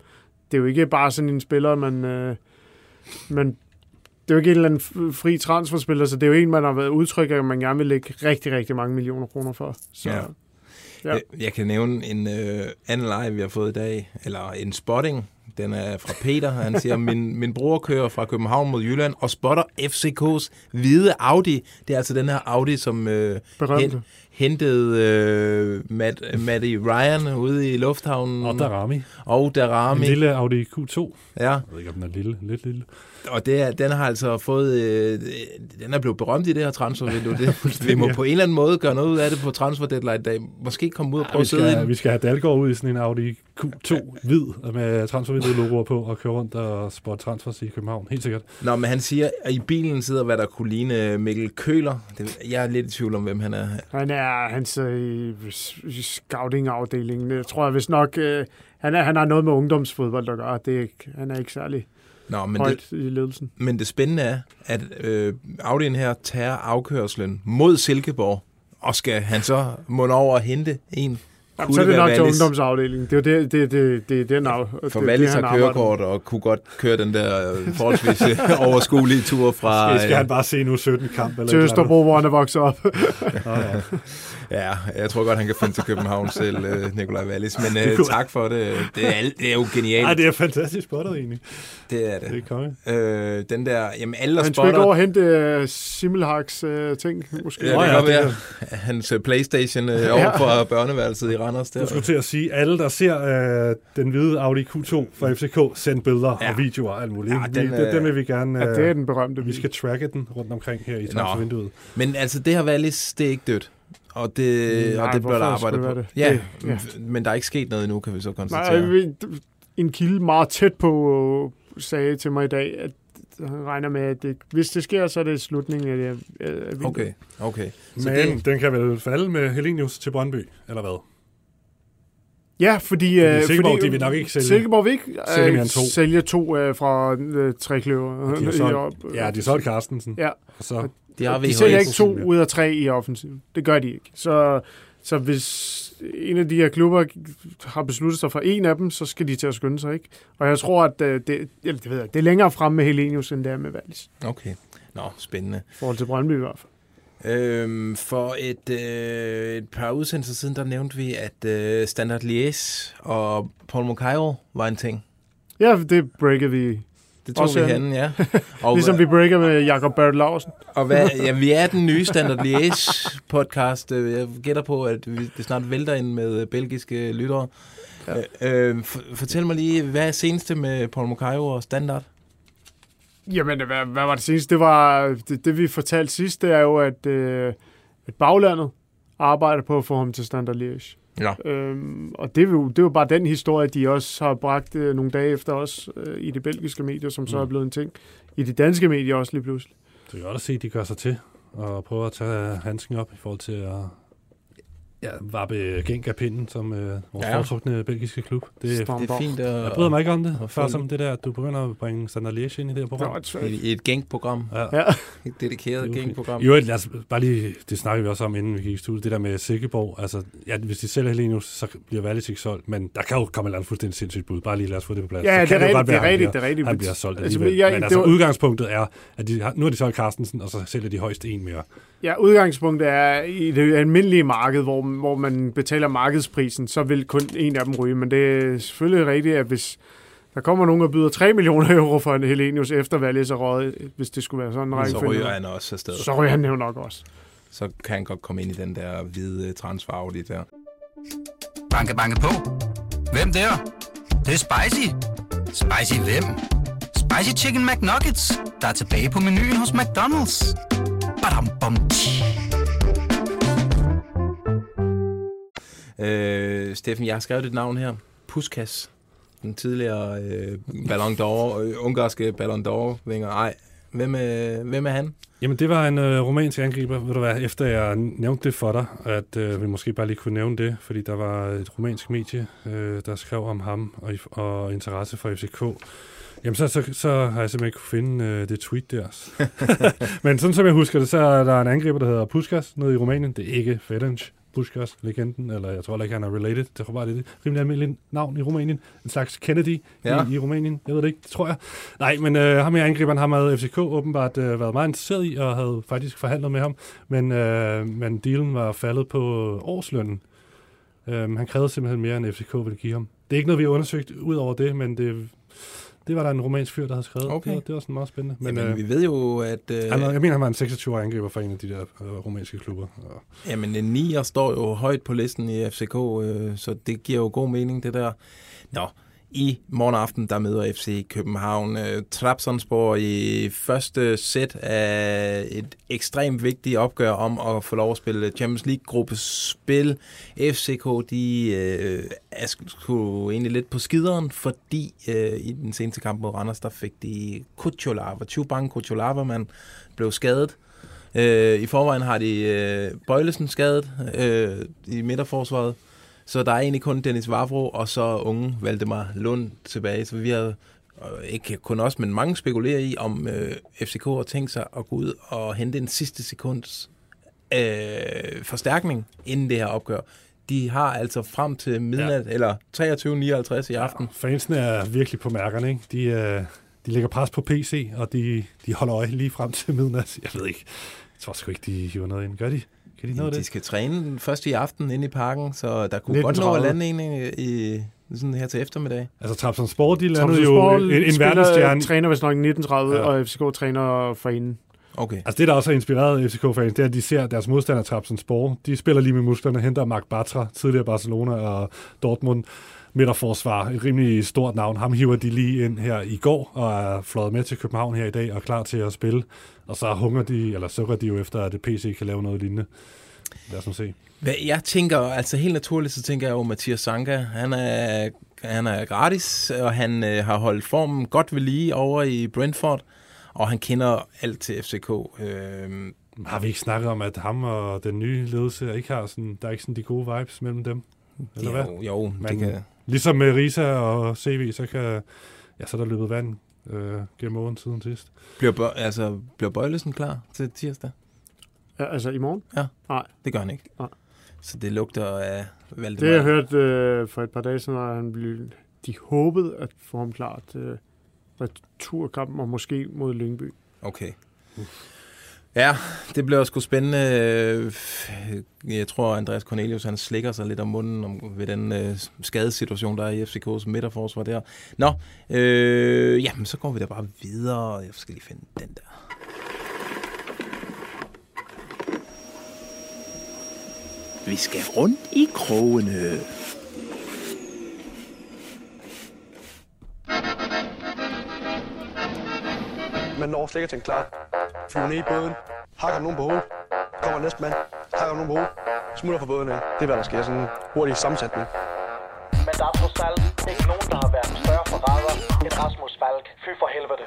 det er jo ikke bare sådan en spiller, man, øh, man det er jo ikke en eller anden fri transferspiller, så det er jo en, man har været udtryk af, at man gerne vil lægge rigtig, rigtig mange millioner kroner for. Så, ja. Ja. Jeg, jeg kan nævne en øh, anden live, vi har fået i dag, eller en spotting. Den er fra Peter. Han siger, min, min bror kører fra København mod Jylland og spotter FCK's hvide Audi. Det er altså den her Audi, som øh, hen, hentede øh, Matt, Matty Ryan ude i lufthavnen. Og Darami. Og Darami. En lille Audi Q2. Ja. Jeg ved ikke, om den er lille. Lidt lille. Og det er, den har altså fået... Øh, den er blevet berømt i det her transfervindue. Det, vi må på en eller anden måde gøre noget ud af det på transfer deadline dag. Måske komme ud og prøve at sidde ind. Vi skal have Dalgaard ud i sådan en Audi Q2 hvid med transfervindue-logoer på og køre rundt og spotte transfers i København. Helt sikkert. Nå, men han siger, at i bilen sidder, hvad der kunne ligne Mikkel Køler. Det, jeg er lidt i tvivl om, hvem han er. Han er hans øh, scouting-afdelingen. Jeg tror jeg, hvis nok... Øh, han, er, han har noget med ungdomsfodbold at gøre. Det er, han er ikke særlig Nå, men højt det, i ledelsen. Men det spændende er, at øh, Audi'en her tager afkørslen mod Silkeborg, og skal han så må over og hente en Jamen, så er det nok til ungdomsafdelingen. Det er jo det, det, det, det, det, det, For Wallis har kørekort og kunne godt køre den der øh, forholdsvis <laughs> overskuelige tur fra... Skal, skal han bare se nu 17 kamp? Eller til Østerbro, hvor han er vokset op. <laughs> Ja. Ja, jeg tror godt, han kan finde til København selv, Nikolaj Wallis. Men <laughs> uh, tak for det. Det er, det er jo genialt. Nej, det er fantastisk spottet egentlig. Det er det. Det er konge. Øh, den der, jamen alle Han skulle ikke over og hente uh, Simmelhaks uh, ting, måske. Ja, det kan ja, være. Hans uh, Playstation uh, over for børneværelset i Randers. Der. Du skulle til at sige, alle, der ser uh, den hvide Audi Q2 fra FCK, send billeder ja. og videoer og alt muligt. Ja, den, vi, det, den vil vi gerne... Uh, ja, det er den berømte. Vi skal tracke den rundt omkring her i transfervinduet. Men altså, det her Wallis, det er ikke dødt. Og det, Nej, og det bliver der arbejdet på. Det? Ja, det, ja, men der er ikke sket noget endnu, kan vi så konstatere. Nej, en kilde meget tæt på sagde til mig i dag, at han regner med, at det, hvis det sker, så er det slutningen af det af Okay, okay. Så Men det, den kan vel falde med Helenius til Brøndby, eller hvad? Ja, fordi... fordi Silkeborg, fordi, de vil nok ikke sælge. Silkeborg vil ikke sælge, uh, to. sælge to uh, fra uh, tre kløver. De har <laughs> solgt, ja, de har solgt Carstensen. Ja. Og så, de, har de sælger ikke to ud af tre i offensiven. Det gør de ikke. Så, så hvis en af de her klubber har besluttet sig for en af dem, så skal de til at skynde sig, ikke? Og jeg tror, at det, det, det, ved jeg, det er længere fremme med Helenius, end det er med Wallis. Okay. Nå, spændende. I forhold til Brøndby i hvert fald. Øhm, for et, øh, et par udsendelser siden, der nævnte vi, at øh, Standard Liège og Paul Mokairo var en ting. Ja, det breakede vi Det tog Også vi henne, ja. <laughs> Og, ligesom vi breaker med Jakob Bert Larsen. Og hvad, <laughs> ja, vi er den nye Standard Liège podcast. Øh, Jeg gætter på, at vi, det snart vælter ind med øh, belgiske lyttere. Ja. Øh, for, fortæl mig lige, hvad er seneste med Paul Mokayo og Standard? Jamen, hvad, hvad var det seneste? Det var det, det vi fortalte sidst, det er jo, at, øh, at baglandet arbejder på at få ham til Standard Liège. Ja. Øhm, og det er, jo, det er jo bare den historie, de også har bragt øh, nogle dage efter os øh, i de belgiske medier, som så Mm. er blevet en ting. I de danske medier også lige pludselig. Det er godt at se, at de gør sig til og prøver at tage handsken op i forhold til at ja, vappe Genk af pinden som øh, vores Ja. ja. foretrukne belgiske klub. Det, Det er fint at- Jeg bryder mig ikke om det. Før som det der, at du begynder at bringe Standard Liège ind i det her program. I, i et gængprogram. Ja. Ja. Et dedikeret er gængprogram. I øvrigt, lad os bare lige, det snakker vi også om, inden vi gik i studiet, det der med Silkeborg. Altså, ja, hvis de sælger Helenius, så bliver Valic ikke solgt, men der kan jo komme et eller andet fuldstændig sindssygt bud. Bare lige lad os få det på plads. Ja, Så det er kan jo rigtigt, godt være, det er han rigtigt, bliver- det er rigtigt. Han bliver solgt Altså, alligevel. jeg- men altså, var- udgangspunktet er, at de nu har de solgt Carstensen, og så sælger de højst en mere. Ja, udgangspunktet er i det almindelige marked, hvor, hvor man betaler markedsprisen, så vil kun en af dem ryge. Men det er selvfølgelig rigtigt, at hvis der kommer nogen og byder 3 millioner <laughs> euro for en Helenius efter valget, så røget, hvis det skulle være sådan en Så rækkefølge, ryger han også afsted. Så ryger han jo nok også. Så kan han godt komme ind i den der hvide transfarvelige der. Banke, banke på. Hvem der? Det, er spicy. Spicy hvem? Spicy Chicken McNuggets, der er tilbage på menuen hos McDonald's. Badum, bom, tji. Øh, Steffen, jeg har skrevet dit navn her. Puskas. Den tidligere øh, Ballon d'Or, øh, ungarske Ballon d'Or-vinger. Ej, hvem, øh, hvem er han? Jamen, det var en øh, romansk angriber, ved du hvad, efter jeg nævnte det for dig, at øh, vi måske bare lige kunne nævne det, fordi der var et romansk medie, øh, der skrev om ham og, og interesse for FCK. Jamen, så, så, så har jeg simpelthen ikke kunne finde øh, det tweet der. <laughs> Men sådan som jeg husker det, så er der en angriber, der hedder Puskas nede i Rumænien. Det er ikke Ferenc Puskas, legenden, eller jeg tror ikke, han er related. Det tror bare, det er et rimelig almindeligt navn i Rumænien. En slags Kennedy Ja. ja. i, i Rumænien. Jeg ved det ikke, det tror jeg. Nej, men øh, ham her angriberen, ham havde FCK åbenbart øh, været meget interesseret i, og havde faktisk forhandlet med ham. Men, øh, men dealen var faldet på årslønnen. Øh, han krævede simpelthen mere, end FCK ville give ham. Det er ikke noget, vi har undersøgt ud over det, men det, det var der en romansk fyr, der havde skrevet. Okay. Det, var, det var sådan meget spændende. Men, Jamen, vi ved jo, at... Øh, jeg mener, han var en 26-årig angriber for en af de der øh, romanske klubber. Og, Jamen, en nier står jo højt på listen i FCK, øh, så det giver jo god mening, det der. Nå, i morgen aften, der møder FC København øh, Trabzonspor i første sæt af et ekstremt vigtigt opgør om at få lov at spille Champions League-gruppes spil. FCK, de øh, er sgu egentlig lidt på skideren, fordi øh, i den seneste kamp mod Randers, der fik de Kuchulava, Chubank Kuchulava, man blev skadet. Øh, I forvejen har de øh, Bøjlesen skadet øh, i midterforsvaret, så der er egentlig kun Dennis Vavro og så unge Valdemar Lund tilbage. Så vi har øh, ikke kun os, men mange spekulerer i, om øh, FCK har tænkt sig at gå ud og hente en sidste sekunds øh, forstærkning inden det her opgør. De har altså frem til midnat, ja. eller 23.59 i aften. Ja, fansene er virkelig på mærkerne, ikke? De, øh, de lægger pres på PC, og de, de holder øje lige frem til midnat. Jeg ved ikke. Jeg tror sgu ikke, de hiver noget ind. Gør de? Kan de nå det? de skal træne først i aften inde i parken, så der kunne godt nå at 19.30. lande en i, i sådan her til eftermiddag. Altså Trabzonspor, de landede jo en, en verdensstjerne. træner vist nok 1930, Ja. og FCK træner for inden. Okay. Altså det, der også har inspireret FCK-fans, det er, at de ser deres modstander Trabzonspor. De spiller lige med musklerne, henter Marc Bartra, tidligere Barcelona og Dortmund midterforsvar, et rimelig stort navn. Ham hiver de lige ind her i går, og er fløjet med til København her i dag, og er klar til at spille. Og så hunger de, eller sukker de jo efter, at PC kan lave noget lignende. Lad os nu se. Hvad jeg tænker, altså helt naturligt, så tænker jeg jo Mathias Sanka. Han er, han er gratis, og han øh, har holdt formen godt ved lige over i Brentford, og han kender alt til FCK. Øh, Har vi ikke snakket om, at ham og den nye ledelse ikke har sådan, der er ikke sådan de gode vibes mellem dem? Eller hvad? jo, jo det kan... ligesom med Risa og CV, så kan ja, så er der løbet vand øh, gennem åren siden sidst. Bliver, Bø- altså, bliver Bøjlesen klar til tirsdag? Ja, altså i morgen? Ja. Nej. Det gør han ikke. Nej. Så det lugter af Valdemar. Det jeg hørte øh, for et par dage siden, at han blev, de håbede at få ham klar til returkampen, og måske mod Lyngby. Okay. Ja, det bliver sgu spændende. Jeg tror, Andreas Cornelius han slikker sig lidt om munden om, ved den øh, skadesituation, der er i FCK's midterforsvar der. Nå, øh, jamen, så går vi da bare videre. Jeg skal lige finde den der. Vi skal rundt i krogene. Man når slet ikke til en klar. Flyver ned i båden. Hakker nogen på hovedet. Kommer næste mand. Hakker nogen på hovedet. Smutter fra båden af. Det er, hvad der sker. Sådan en hurtig sammensætning. Men der er trods alt ikke nogen, der har været større forræder end Rasmus Falk. Fy for helvede.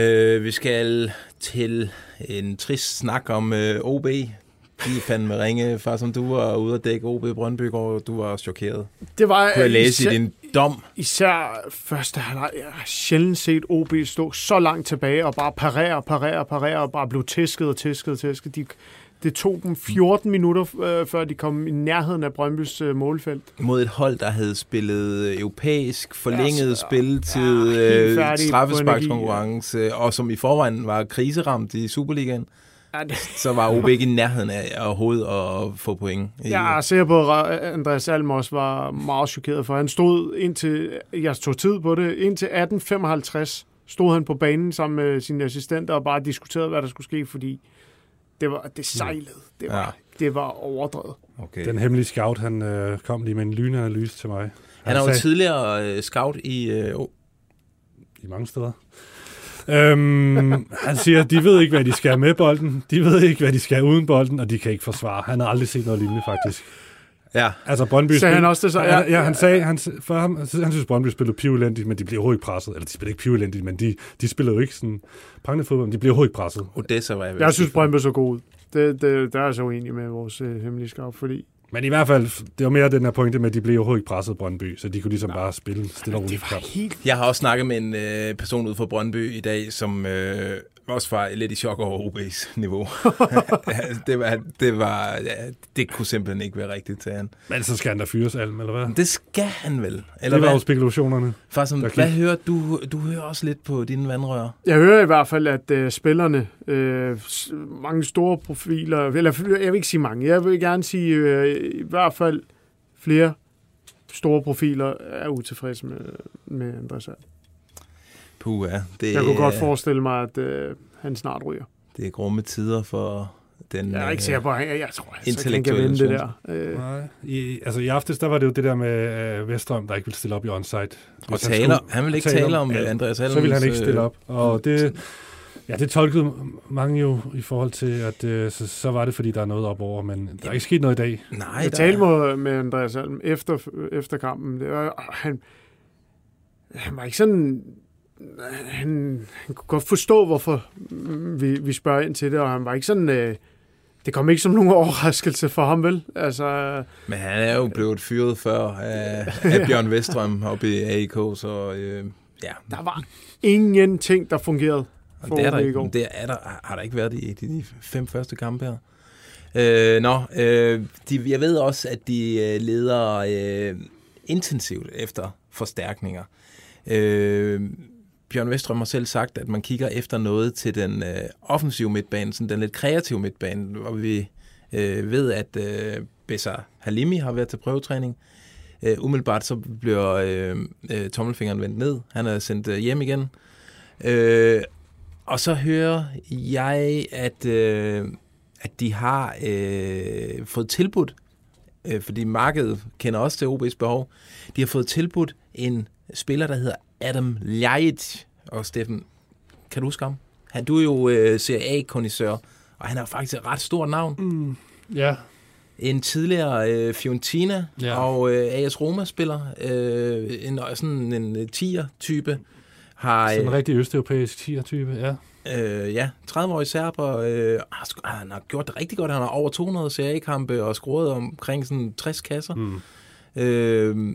Øh, vi skal til en trist snak om øh, OB. De fandt med ringe, far som du var ude at dække OB Brøndby, og du var chokeret. Det var Kunne jeg læse især, i din dom? Især første halvleg. Jeg har sjældent set OB stå så langt tilbage og bare parere, parere, parere og bare blive tæsket og tæsket og tæsket. De, det tog dem 14 minutter, øh, før de kom i nærheden af Brøndbys øh, målfelt. Mod et hold, der havde spillet europæisk, forlænget Ja, ja, spilletid, ja, på straffesparkskonkurrence, og som i forvejen var kriseramt i Superligaen. Ja, det... Så var OB ikke i nærheden af overhovedet at få point. Jeg er sikker på, at Andreas Alm også var meget chokeret, for han stod indtil, jeg tog tid på det, indtil 1855 stod han på banen sammen med sine assistenter og bare diskuterede, hvad der skulle ske, fordi det, var, det sejlede. Det var, ja. det var overdrevet. Okay. Den hemmelige scout, han øh, kom lige med en lynanalyse til mig. Han er jo sagde- tidligere øh, scout i... Øh, i mange steder. Øhm, han siger, at de ved ikke, hvad de skal med bolden, de ved ikke, hvad de skal uden bolden, og de kan ikke forsvare. Han har aldrig set noget lignende, faktisk. Ja. Altså, Brøndby... Sagde spil- han også det så? Ja, Ja. han sagde, han, for ham, han synes, Brøndby spillede pivelendigt, men de bliver overhovedet ikke presset. Eller de spiller ikke pivelendigt, men de, de spiller jo ikke sådan prangende fodbold, men de bliver overhovedet ikke presset. Odessa var jeg Jeg synes. Brøndby så god ud. Det, det, der er jeg så uenig med vores øh, hemmelige skarp, fordi Men i hvert fald, det var mere den her pointe med, at de blev overhovedet ikke presset Brøndby, så de kunne ligesom bare spille stille og roligt. helt... Jeg har også snakket med en øh, person ude fra Brøndby i dag, som øh, også var lidt i chok over OB's niveau. <laughs> <laughs> det, var, det, var, ja, det kunne simpelthen ikke være rigtigt til han. Men så skal han da fyres, Alm, eller hvad? Det skal han vel? Eller det var jo spekulationerne. Far, som, hvad hører du? Du hører også lidt på dine vandrør. Jeg hører i hvert fald, at øh, spillerne, øh, mange store profiler, eller jeg vil ikke sige mange, jeg vil gerne sige øh, i hvert fald flere store profiler er utilfredse med, med Andreas Alm. Puh, ja. Det, Jeg kunne godt forestille mig, at øh, han snart ryger. Det er grumme tider for den Jeg er ikke sikker på, at jeg, jeg tror, at han kan intellektuelle vinde det der. Øh, Nej. I, altså i aftes, der var det jo det der med øh, Vestrøm, der ikke ville stille op i onsite. Og Hvis taler- han vil ikke tale om, øh, Andreas Så vil han ikke Almens, stille øh, op. Og det, ja, det tolkede mange jo i forhold til, at øh, så, så var det, fordi der er noget op over, men der er ikke sket noget i dag. Nej, jeg talte med, med Andreas Alm efter, efter kampen. Det var, han, han var ikke sådan... Han, han kunne godt forstå, hvorfor vi, vi spørger ind til det, og han var ikke sådan... Øh, det kom ikke som nogen <laughs> overraskelse for ham, vel? Altså, Men han er jo blevet fyret før af, <laughs> af Bjørn Vestrøm oppe i AIK, så øh, ja. Der var ingenting, der fungerede for det er der ikke, det er der, har der ikke været i de, de fem første kampe her. Øh, nå, øh, de, jeg ved også, at de øh, leder øh, intensivt efter forstærkninger. Øh, Bjørn Vestrøm har selv sagt, at man kigger efter noget til den øh, offensive midtbane, sådan den lidt kreative midtbane, hvor vi øh, ved, at øh, Bessa Halimi har været til prøvetræning. Øh, umiddelbart så bliver øh, øh, tommelfingeren vendt ned. Han er sendt øh, hjem igen. Øh, og så hører jeg, at, øh, at de har øh, fået tilbudt, øh, fordi markedet kender også til OB's behov, de har fået tilbudt en spiller, der hedder Adam Ljajic. Og Steffen, kan du huske ham? Han, du er jo øh, Serie A-kondisør, og han er faktisk et ret stort navn. Mm, ja. En tidligere øh, Fiorentina Ja. og øh, AS Roma-spiller. Øh, en, sådan en øh, tier-type. Har, Sådan en øh, rigtig østeuropæisk tier-type, ja. Øh, ja, 30-årig serber. Øh, har, sgu- han har gjort det rigtig godt. Han har over 200 CA-kampe og scoret omkring sådan 60 kasser. Mm. Øh,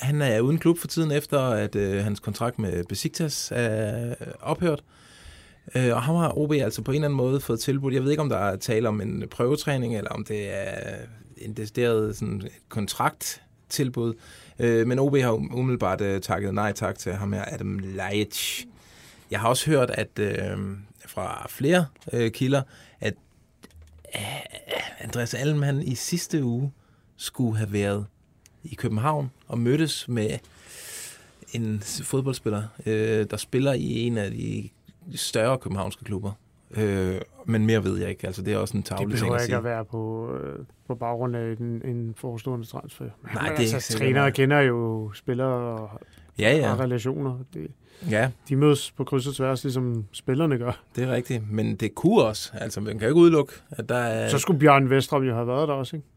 han er uden klub for tiden efter, at øh, hans kontrakt med Besiktas er ophørt. Øh, og ham har OB altså på en eller anden måde fået tilbudt. Jeg ved ikke, om der er tale om en prøvetræning, eller om det er en decideret sådan, kontrakttilbud. Øh, men OB har umiddelbart øh, takket nej tak til ham her, Adam Lajic. jeg har også hørt, at øh, fra flere øh, kilder, at øh, Andreas Alm, han i sidste uge skulle have været i København og mødtes med en fodboldspiller, øh, der spiller i en af de større københavnske klubber. Øh, men mere ved jeg ikke. Altså, det er også en Det tavle ting behøver at ikke sige. at være på, øh, på baggrund af en, en forestående transfer. Men Nej, det er altså, ikke trænere kender jo spillere og Ja, ja. har relationer. Det, Ja. De mødes på kryds og tværs, ligesom spillerne gør. Det er rigtigt, men det kunne også. Altså, man kan jo ikke udelukke, at der er... Så skulle Bjørn Vestrøm jo have været der også, ikke?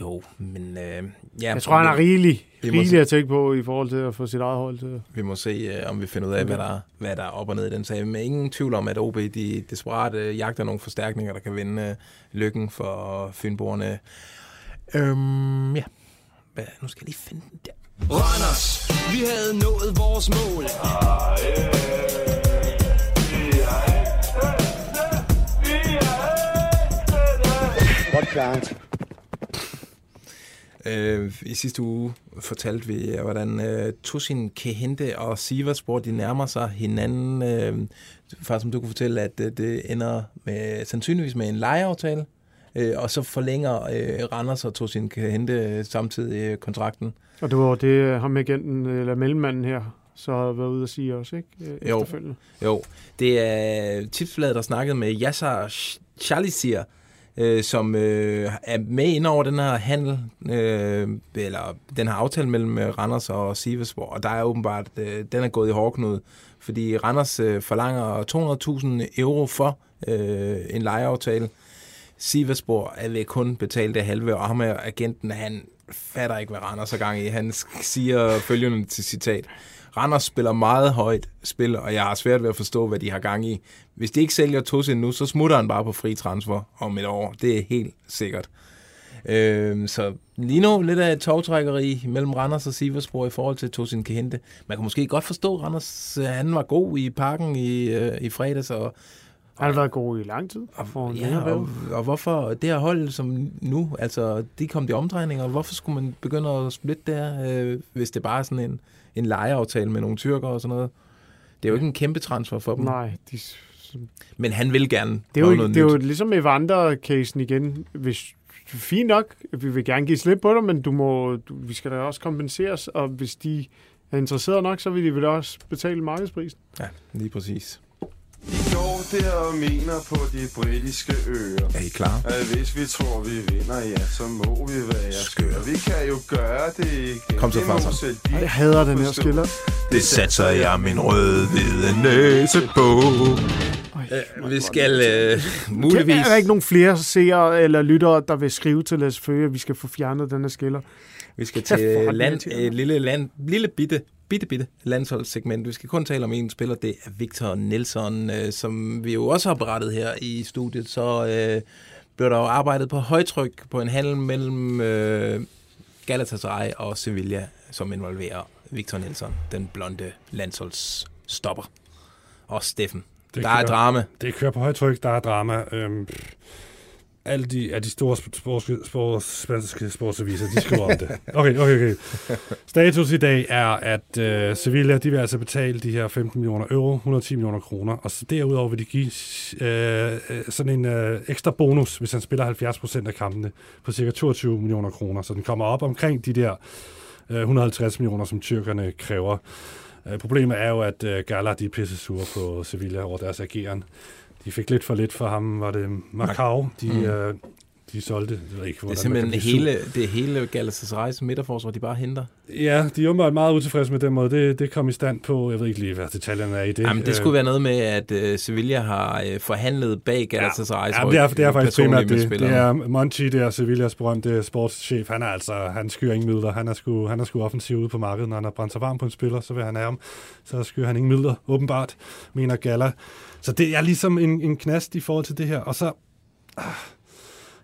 Jo, men... Øh, ja, Jeg tror, han har rigeligt, se- at tænke på i forhold til at få sit eget hold til. Vi må se, øh, om vi finder ud af, hvad der, hvad der er op og ned i den sag. Men ingen tvivl om, at OB de desperat øh, jagter nogle forstærkninger, der kan vinde øh, lykken for Fynboerne. Øhm, ja. Hvad, nu skal jeg lige finde den der. Randers, vi havde nået vores mål. Godt klart. Øh, I sidste uge fortalte vi, øh, hvordan øh, Tosin Kehente og Siverspor, de nærmer sig hinanden. Øh, faktisk som du kunne fortælle, at øh, det ender med, sandsynligvis med en lejeaftale, øh, og så forlænger øh, Randers og Tosin Kehente øh, samtidig øh, kontrakten. Og det var det, øh, ham agenten, eller mellemmanden her, så har været ude at sige også, ikke? Jo, jo. Det er tipsbladet, der snakkede med Yasser Chalisir, øh, som øh, er med ind over den her handel, øh, eller den her aftale mellem øh, Randers og Sivesborg, og der er åbenbart, øh, den er gået i hårdknud, fordi Randers øh, forlanger 200.000 euro for øh, en lejeaftale. Sivesborg er ved kun betalt det halve, og ham er agenten, han fatter ikke, hvad Randers er gang i. Han siger følgende til citat. Randers spiller meget højt spil, og jeg har svært ved at forstå, hvad de har gang i. Hvis de ikke sælger Tosin nu, så smutter han bare på fri transfer om et år. Det er helt sikkert. Øh, så lige nu lidt af et togtrækkeri mellem Randers og Siversborg i forhold til Tosin Kehente. Man kan måske godt forstå, at Randers øh, han var god i parken i, øh, i fredags, og han har været god i lang tid. For en Ja, og, og hvorfor det her hold som nu, altså de kom de omdrejninger, hvorfor skulle man begynde at splitte der, øh, hvis det bare er sådan en, en lejeaftale med nogle tyrker og sådan noget? Det er jo ikke en kæmpe transfer for dem. Nej, de, Men han vil gerne det er jo, noget det er jo nyt. ligesom Evander-casen igen. Hvis, fint nok, vi vil gerne give slip på dig, men du må, du, vi skal da også kompenseres, og hvis de er interesseret nok, så vil de vel også betale markedsprisen. Ja, lige præcis. I går der og mener på de britiske øer. Er I klar? At hvis vi tror, vi vinder, ja, så må vi være skøre. Vi kan jo gøre det igen. Kom så, de Jeg hader den her skiller. Det satser jeg min rød-hvide næse på. Øh, vi skal øh, muligvis... Kan, er der ikke nogen flere seere eller lyttere, der vil skrive til Lars Føge, at vi skal få fjernet den her skiller? Vi skal til land, et lille, land, lille bitte, bitte, bitte landsholdssegment. Vi skal kun tale om en spiller, det er Victor Nelson, øh, som vi jo også har berettet her i studiet. Så øh, blev der jo arbejdet på højtryk på en handel mellem øh, Galatasaray og Sevilla, som involverer Victor Nelson, den blonde landsholdsstopper. Og Steffen. Det der er kører- drama. Det kører på højtryk, der er drama. Øhm, alle de, ja, de store sp- sports, sports, spanske sportsaviser, de skriver om det. Okay, okay, okay. Status i dag er, at øh, Sevilla, de vil altså betale de her 15 millioner euro, 110 millioner kroner, og så derudover vil de give øh, øh, sådan en øh, ekstra bonus, hvis han spiller 70 procent af kampene, på cirka 22 millioner kroner. Så den kommer op omkring de der øh, 150 millioner, som tyrkerne kræver. Øh, problemet er jo, at øh, Gala, de er pisse sure på Sevilla over deres ageren. De fik lidt for lidt for ham, var det Macau, de, Mm. øh, de solgte. Jeg ved ikke, Det er hvordan man simpelthen sur. hele, det hele Galatasaray's midterforsvar, de bare henter. Ja, de er åbenbart meget utilfredse med den måde. Det, det kom i stand på, jeg ved ikke lige, hvad detaljerne er i det. Jamen, det skulle være noget med, at uh, Sevilla har uh, forhandlet bag Galatasaray's Ja, det er, det er faktisk primært det. Det er Monchi, det er Sevillas berømte sportschef. Han er altså, han skyr ingen midler. Han er sgu, han er sgu offensiv ude på markedet. Når han har brændt sig varm på en spiller, så vil han have ham. Så skyr han ingen midler, åbenbart, mener Gala. Så det er ligesom en, en knast i forhold til det her. Og så... Ah,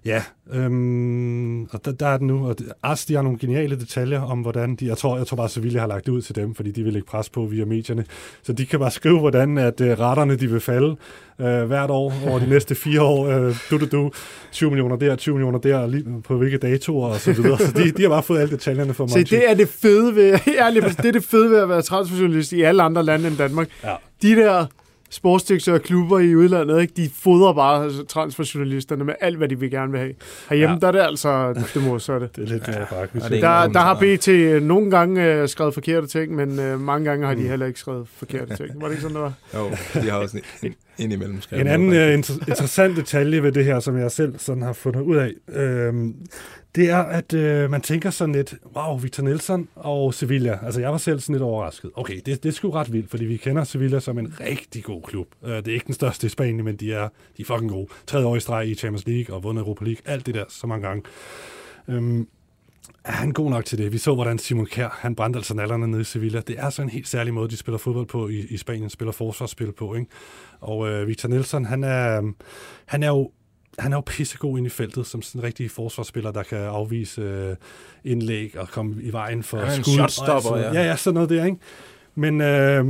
Ja, øhm, og der, der er den nu. Og Ars, de har nogle geniale detaljer om, hvordan de... Jeg tror, jeg tror bare, Sevilla har lagt det ud til dem, fordi de vil lægge pres på via medierne. Så de kan bare skrive, hvordan at uh, retterne de vil falde øh, hvert år over de næste fire år. Øh, du, du, du, 20 millioner der, 20 millioner der, lige på hvilke datoer og så videre. Så de, de har bare fået alle detaljerne for Se, det er det fede ved, <laughs> ærligt, det er det fede ved at være transferjournalist i alle andre lande end Danmark. Ja. De der sportsdirektører og klubber i udlandet, ikke? de fodrer bare altså, transferjournalisterne med alt, hvad de vil gerne vil have. Herhjemme, ja. Ja. der er det altså det modsatte. <laughs> Det er lidt mere er Der, der har. BT nogle gange øh, skrevet forkerte ting, men øh, mange gange har de Mm. heller ikke skrevet forkerte ting. Var det ikke sådan, det var? <laughs> Jo, de har også en, en imellem skrevet En anden noget. uh, inter- interessant detalje ved det her, som jeg selv sådan har fundet ud af, øhm, det er, at øh, man tænker sådan lidt, wow, Victor Nelson og Sevilla. Altså, jeg var selv sådan lidt overrasket. Okay, det, det er sgu ret vildt, fordi vi kender Sevilla som en rigtig god klub. Øh, det er ikke den største i Spanien, men de er, de er fucking gode. Tredje år i streg i Champions League og vundet Europa League. Alt det der så mange gange. Øhm, er han god nok til det? Vi så, hvordan Simon Kjær, han brændte altså nallerne nede i Sevilla. Det er så en helt særlig måde, de spiller fodbold på i, i Spanien, spiller forsvarsspil på, ikke? Og øh, Victor Nelson, han er, øhm, han er jo han er jo pissegod ind i feltet, som sådan en rigtig forsvarsspiller, der kan afvise øh, indlæg og komme i vejen for en skud. shotstopper, ja. ja. Ja, sådan noget der, ikke? Men øh,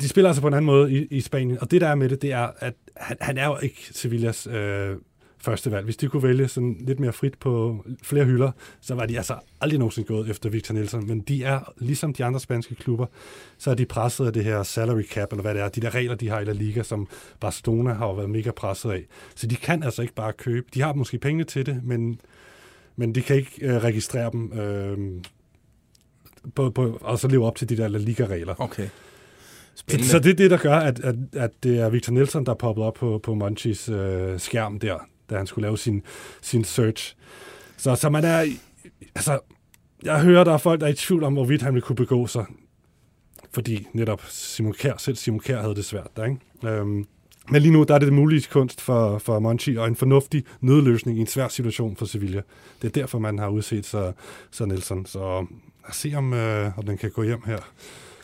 de spiller altså på en anden måde i, i Spanien, og det der er med det, det er, at han, han er jo ikke Sevillas øh, første valg. Hvis de kunne vælge sådan lidt mere frit på flere hylder, så var de altså aldrig nogensinde gået efter Victor Nielsen. Men de er, ligesom de andre spanske klubber, så er de presset af det her salary cap, eller hvad det er, de der regler, de har i La Liga, som Barcelona har jo været mega presset af. Så de kan altså ikke bare købe. De har måske penge til det, men, men de kan ikke øh, registrere dem øh, på, på, og så leve op til de der La Liga-regler. Okay. Så, Spændende. så det er det, der gør, at, at, at det er Victor Nielsen, der er poppet op på, på Monchis øh, skærm der, da han skulle lave sin, sin search. Så, så man er... Altså, jeg hører, der er folk, der er i tvivl om, hvorvidt han vil kunne begå sig. Fordi netop Simon Kjær, selv Simon Kjær havde det svært der, ikke? Øhm, men lige nu, der er det det mulige kunst for, for Monchi, og en fornuftig nødløsning i en svær situation for Sevilla. Det er derfor, man har udset så, så Nelson. Så øh, lad os se, om, øh, om den kan gå hjem her.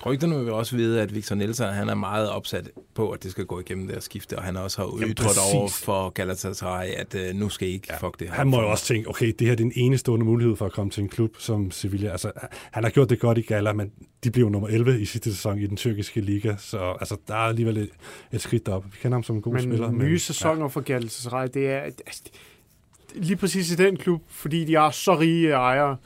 Rygterne vil også vide, at Victor Nielsen han er meget opsat på, at det skal gå igennem det her skifte, og han også har ytret over for Galatasaray, at øh, nu skal I ikke ja, fuck det her. Han må jo også tænke, okay, det her er den enestående mulighed for at komme til en klub som Sevilla. Altså, han har gjort det godt i Gala, men de blev nummer 11 i sidste sæson i den tyrkiske liga, så altså, der er alligevel et, et skridt op. Vi kender ham som en god Men spiller. nye sæsoner for Galatasaray, det er altså, lige præcis i den klub, fordi de er så rige ejere,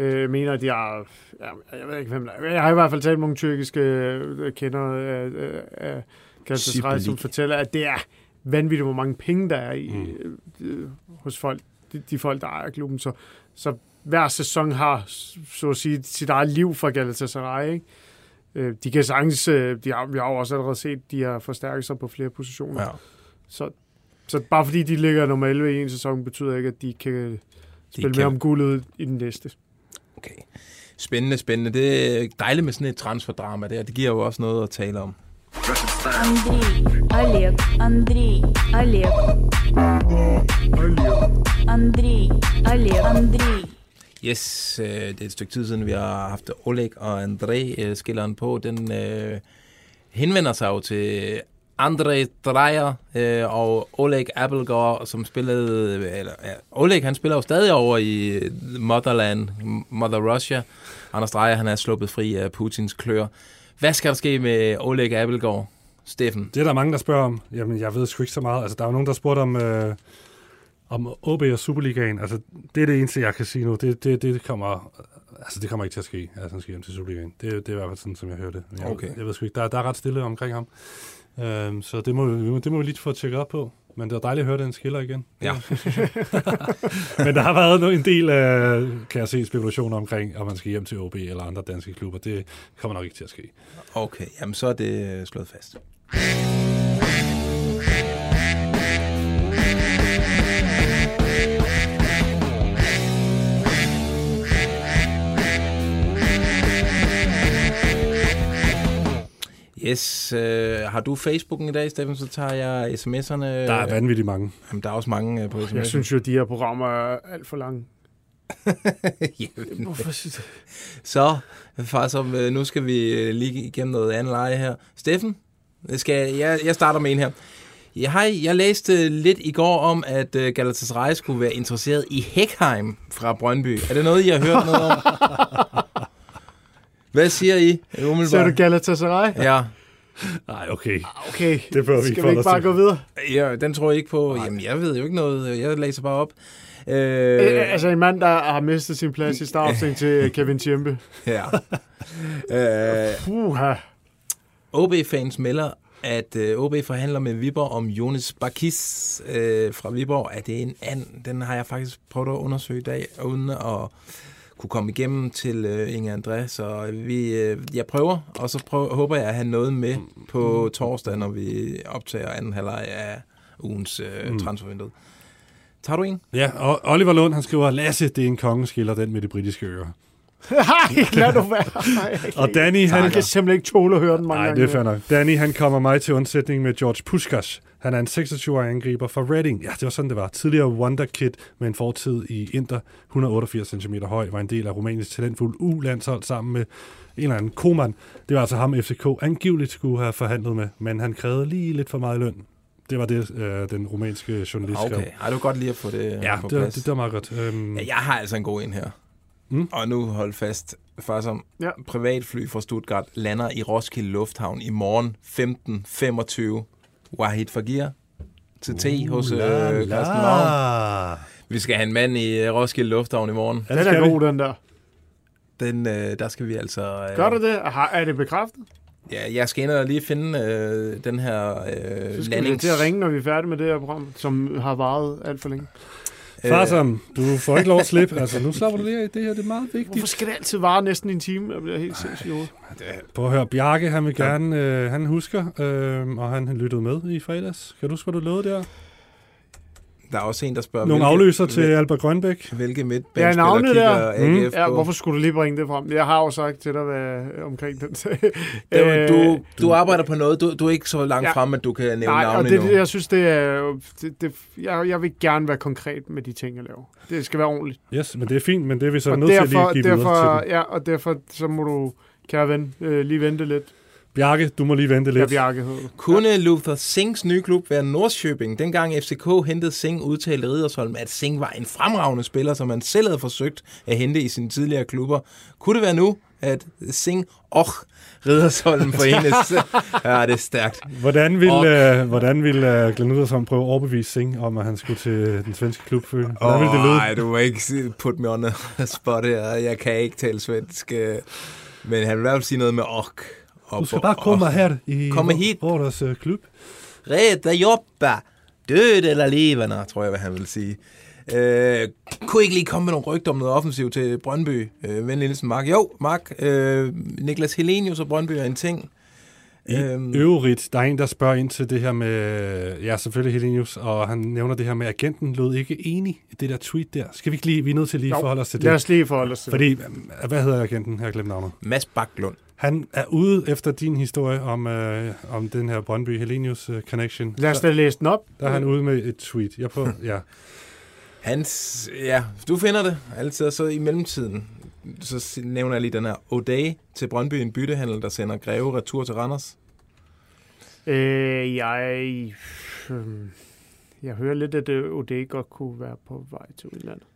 øh, mener, at de er... Ja, jeg ved ikke, hvem der er. Jeg har i hvert fald talt med nogle tyrkiske øh, kender af, af, af Galatasaray, som fortæller, at det er vanvittigt, hvor mange penge der er i, mm. øh, hos folk, de, de folk, der ejer klubben. Så, så hver sæson har, så at sige, sit eget liv for Galatasaray, ikke? Øh, De kan sagtens, øh, de har, vi har jo også allerede set, de har forstærket sig på flere positioner. Ja. Så, så bare fordi de ligger nummer 11 i en sæson, betyder ikke, at de kan spille kan- med om guldet i den næste. Okay. Spændende, spændende. Det er dejligt med sådan et transferdrama der. Det giver jo også noget at tale om. Андрей, Олег, Андрей, Олег. Андрей, Олег, Андрей. Yes, øh, det er et stykke tid siden, vi har haft Oleg og André øh, skilleren på. Den øh, henvender sig jo til André Dreyer øh, og Oleg Appelgaard, som spillede... Eller, ja, Oleg, han spiller jo stadig over i Motherland, Mother Russia. Anders Dreyer, han er sluppet fri af Putins klør. Hvad skal der ske med Oleg Appelgaard, Steffen? Det er der mange, der spørger om. Jamen, jeg ved sgu ikke så meget. Altså, der er jo nogen, der spurgte om, øh, om OB og Superligaen. Altså, det er det eneste, jeg kan sige nu. Det, det, det kommer... Altså, det kommer ikke til at ske, at han skal hjem til Superligaen. Det, det er i hvert fald sådan, som jeg hørte. Jeg, Okay. Jeg ved sgu ikke. Der, der er ret stille omkring ham. Øhm, så det må, vi- det må vi lige få tjekket op på. Men det er dejligt at høre den skiller igen. Ja. <laughs> Men der har været en del, øh, kan jeg se, spekulationer omkring, om man skal hjem til OB eller andre danske klubber. Det kommer nok ikke til at ske. Okay, jamen så er det slået fast. Yes, øh, har du Facebooken i dag, Steffen, så tager jeg sms'erne. Der er vanvittigt mange. Jamen, der er også mange øh, på sms'erne. Jeg synes jo, at de her programmer er alt for lange. <laughs> Hvorfor Så, far, som, øh, nu skal vi øh, lige igennem noget andet leje her. Steffen, skal, jeg, jeg starter med en her. Ja, hej, jeg læste lidt i går om, at øh, Galatasaray skulle være interesseret i Heckheim fra Brøndby. Er det noget, I har hørt noget om? <laughs> Hvad siger I? Umiddelbart? Ser du Galatasaray? Ja. Nej, okay. Okay, Det bør vi ikke skal vi ikke bare til. gå videre? ja, den tror jeg ikke på. Jamen, jeg ved jo ikke noget. Jeg læser bare op. Øh, Øh, altså en mand, der har mistet sin plads i startopstilling til <laughs> Kevin Tjempe. ja. <laughs> øh, Puha. OB-fans melder at øh, OB forhandler med Viborg om Jonas Bakis øh, fra Viborg. Er det en and? Den har jeg faktisk prøvet at undersøge i dag, uden at kunne komme igennem til øh, Inge André. Så vi, øh, jeg prøver, og så prøver, håber jeg at have noget med på torsdag, når vi optager anden halvleg af ugens øh, Mm. transfervindue. Tager du en? Ja, og Oliver Lund, han skriver, Lasse, det er en kongeskiller, den med de britiske ører. <laughs> Nej, lad du være. Nej, Og Danny, han- Jeg kan simpelthen ikke tåle at høre den mange Nej, gange. det er fair nok. Danny, han kommer mig til undsætning med George Puskas. Han er en 26-årig angriber fra Reading. Ja, det var sådan, det var. Tidligere Wonder Kid med en fortid i Inter. 188 cm høj, var en del af Rumæniens talentfuld U-landshold sammen med en eller anden Koman. Det var altså ham, FCK angiveligt skulle have forhandlet med, men han krævede lige lidt for meget løn. Det var det, øh, den rumænske journalist skrev. Okay, det var godt lige at få det Ja, på det, var- plads. det, det var meget godt. Øhm, Ja, jeg har altså en god en her. Mm. Og nu hold fast. Faktisk om ja. privatfly fra Stuttgart lander i Roskilde Lufthavn i morgen 15.25. Wahid Fagir til T Uh, hos øh. Carsten Lavn. Vi skal have en mand i øh, Roskilde Lufthavn i morgen. Den er god, den der. Den, øh, der skal vi altså... Øh, Gør du det? Har, er det bekræftet? Ja, jeg skal ind og lige finde øh, den her øh, Så skal vi landings... til at ringe, når vi er færdige med det her program, som har varet alt for længe. Farsom, du får ikke lov at slippe. Altså, nu slapper du lige af. Det her det er meget vigtigt. Hvorfor skal det altid vare næsten en time? Jeg bliver helt sindssygt i hovedet. Prøv at høre, Bjarke, han vil gerne, øh, han husker, øh, og han lyttede med i fredags. Kan du huske, hvad du lovede der? Der er også en, der spørger... Nogle afløser til Albert Grønbæk. Hvilke Ja, midtbanespillere navnet kigger der. AGF Ja, på? hvorfor skulle du lige bringe det frem? Jeg har jo sagt til dig hvad, omkring den sag. <laughs> Det var, Øh, du, du arbejder på noget. Du, du er ikke så langt Ja. ja. frem, at du kan nævne Nej, og navne det, endnu. jeg synes, det er... Det, det, jeg, jeg vil gerne være konkret med de ting, jeg laver. Det skal være ordentligt. Yes, men det er fint, men det er vi så og nødt til at derfor, lige give derfor, til dem. Ja, og derfor så må du, kære ven, øh, lige vente lidt. Bjarke, du må lige vente lidt. Ja, Bjarke. Kunne Luther Singhs nye klub være Nordsjøbing? Dengang FCK hentede Singh, udtalte Ridersholm, at Singh var en fremragende spiller, som han selv havde forsøgt at hente i sine tidligere klubber. Kunne det være nu, at Singh og Ridersholm forenes? <laughs> ja, det er stærkt. Hvordan vil, øh, hvordan vil øh, Glenn Uddersson prøve at overbevise Singh om, at han skulle til den svenske klub? Hvordan vil det lyde? Nej, du må ikke put me on the <laughs> spot her. Jeg kan ikke tale svensk. øh, Men han vil i hvert fald sige noget med ok. Du skal bare komme her i Komme hit. vores øh, klub. Reda jobba. Død eller levende, tror jeg, hvad han vil sige. Øh, kunne ikke lige komme med nogle rygter om noget offensivt til Brøndby? Øh, Venlig Nielsen Mark. Jo, Mark. Øh, Niklas Helenius og Brøndby er en ting. I Øhm. øvrigt, der er en, der spørger ind til det her med, ja, selvfølgelig Helenius, og han nævner det her med, at agenten lød ikke enig i det der tweet der. Skal vi ikke lige, vi er nødt til lige at Jo, forholde os til det. lad os lige forholde os til Fordi, øh, hvad hedder agenten? Her glemt navnet. Mads Baklund. Han er ude efter din historie om, øh, om den her Brøndby Helenius øh, connection. Lad os da læse den op. Der er han ude med et tweet. Jeg prøver, <laughs> ja. Hans, ja, du finder det altid, og så i mellemtiden, så nævner jeg lige den her O'Day til Brøndby, en byttehandel, der sender Greve retur til Randers. Øh, jeg... Øh, jeg hører lidt, at øh, Ode godt kunne være på vej til udlandet.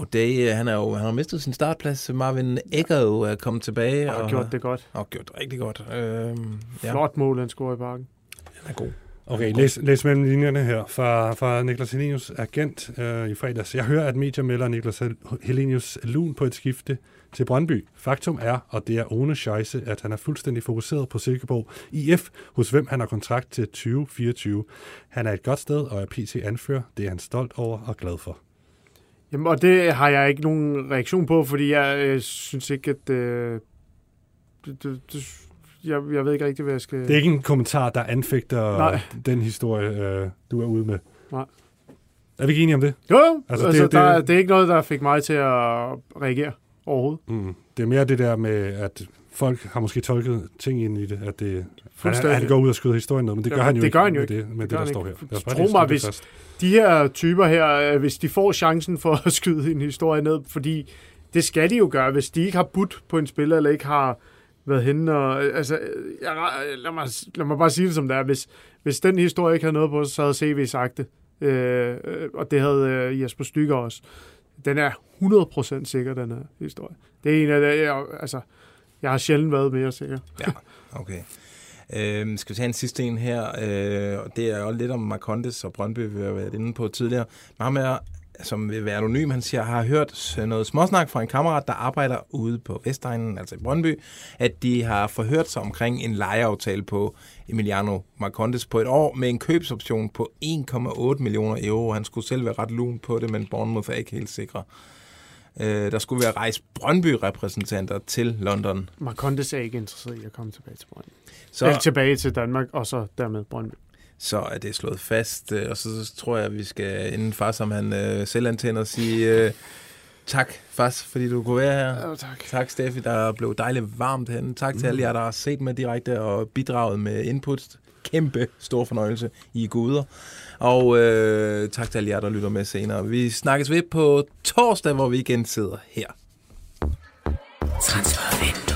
O'Day, øh, han, er jo, han har mistet sin startplads. Marvin Egger er kommet tilbage. Og har gjort det godt. Og gjort det rigtig godt. Øhm, ja, Flot mål, han scorer i parken. han er god. Okay, læs, læs mellem linjerne her fra, fra Niklas Helenius agent øh, i fredags. Jeg hører, at medier melder Niklas Helenius lun på et skifte til Brøndby. Faktum er, og det er ohne scheisse, at han er fuldstændig fokuseret på Silkeborg IF, hos hvem han har kontrakt til 2024. Han er et godt sted og er PC anfører. Det er han stolt over og glad for. Jamen, og det har jeg ikke nogen reaktion på, fordi jeg øh, synes ikke, at... Øh, det, det, det, jeg, jeg ved ikke rigtig, hvad jeg skal... Det er ikke en kommentar, der anfægter Nej. den historie, øh, du er ude med. Nej. Er vi ikke enige om det? Jo, jo. Altså, Altså, det- det, der, det- det er ikke noget, der fik mig til at reagere overhovedet. Mm. Det er mere det der med, at folk har måske tolket ting ind i det, at det, han, Fuldstændig. han går ud og skyder historien ned, men det gør Ja, han jo det ikke gør han jo med ikke. det, med det, gør der han står her. bare Tro mig, det hvis fast. de her typer her, øh, hvis de får chancen for at skyde en historie ned, fordi det skal de jo gøre, hvis de ikke har budt på en spiller, eller ikke har været henne. Og, altså, jeg, lad, mig, lad mig bare sige det som det er. Hvis, hvis den historie ikke havde noget på, så havde CV sagt det. Øh, øh, og det havde øh, Jesper Stykker også. Den er 100% sikker, den her historie. Det er en af de, jeg, altså, jeg har sjældent været mere sikker. Ja, okay. Øhm, skal vi tage en sidste en her? Øh, det er jo lidt om Marcondes og Brøndby, vi har været inde på tidligere. Men ham er som vil være anonym, han siger, har hørt noget småsnak fra en kammerat, der arbejder ude på Vestegnen, altså i Brøndby, at de har forhørt sig omkring en lejeaftale på Emiliano Marcondes på et år med en købsoption på 1,8 millioner euro. Han skulle selv være ret lun på det, men Bournemouth er ikke helt sikre. Øh, der skulle være rejst Brøndby-repræsentanter til London. Marcondes er ikke interesseret i at komme tilbage til Brøndby. Så-. Eller tilbage til Danmark, og så dermed Brøndby. så er det slået fast. øh, Og så, så tror jeg, at vi skal, inden far, som han øh, selv antænder, sige øh, tak, Fas, fordi du kunne være her. Ja, tak. Tak, Steffi, der blev dejligt varmt henne. Tak til Mm. alle jer, der har set med direkte og bidraget med input. Kæmpe stor fornøjelse. I er guder. Og øh, tak til alle jer, der lytter med senere. Vi snakkes ved på torsdag, hvor vi igen sidder her. Transfervindue.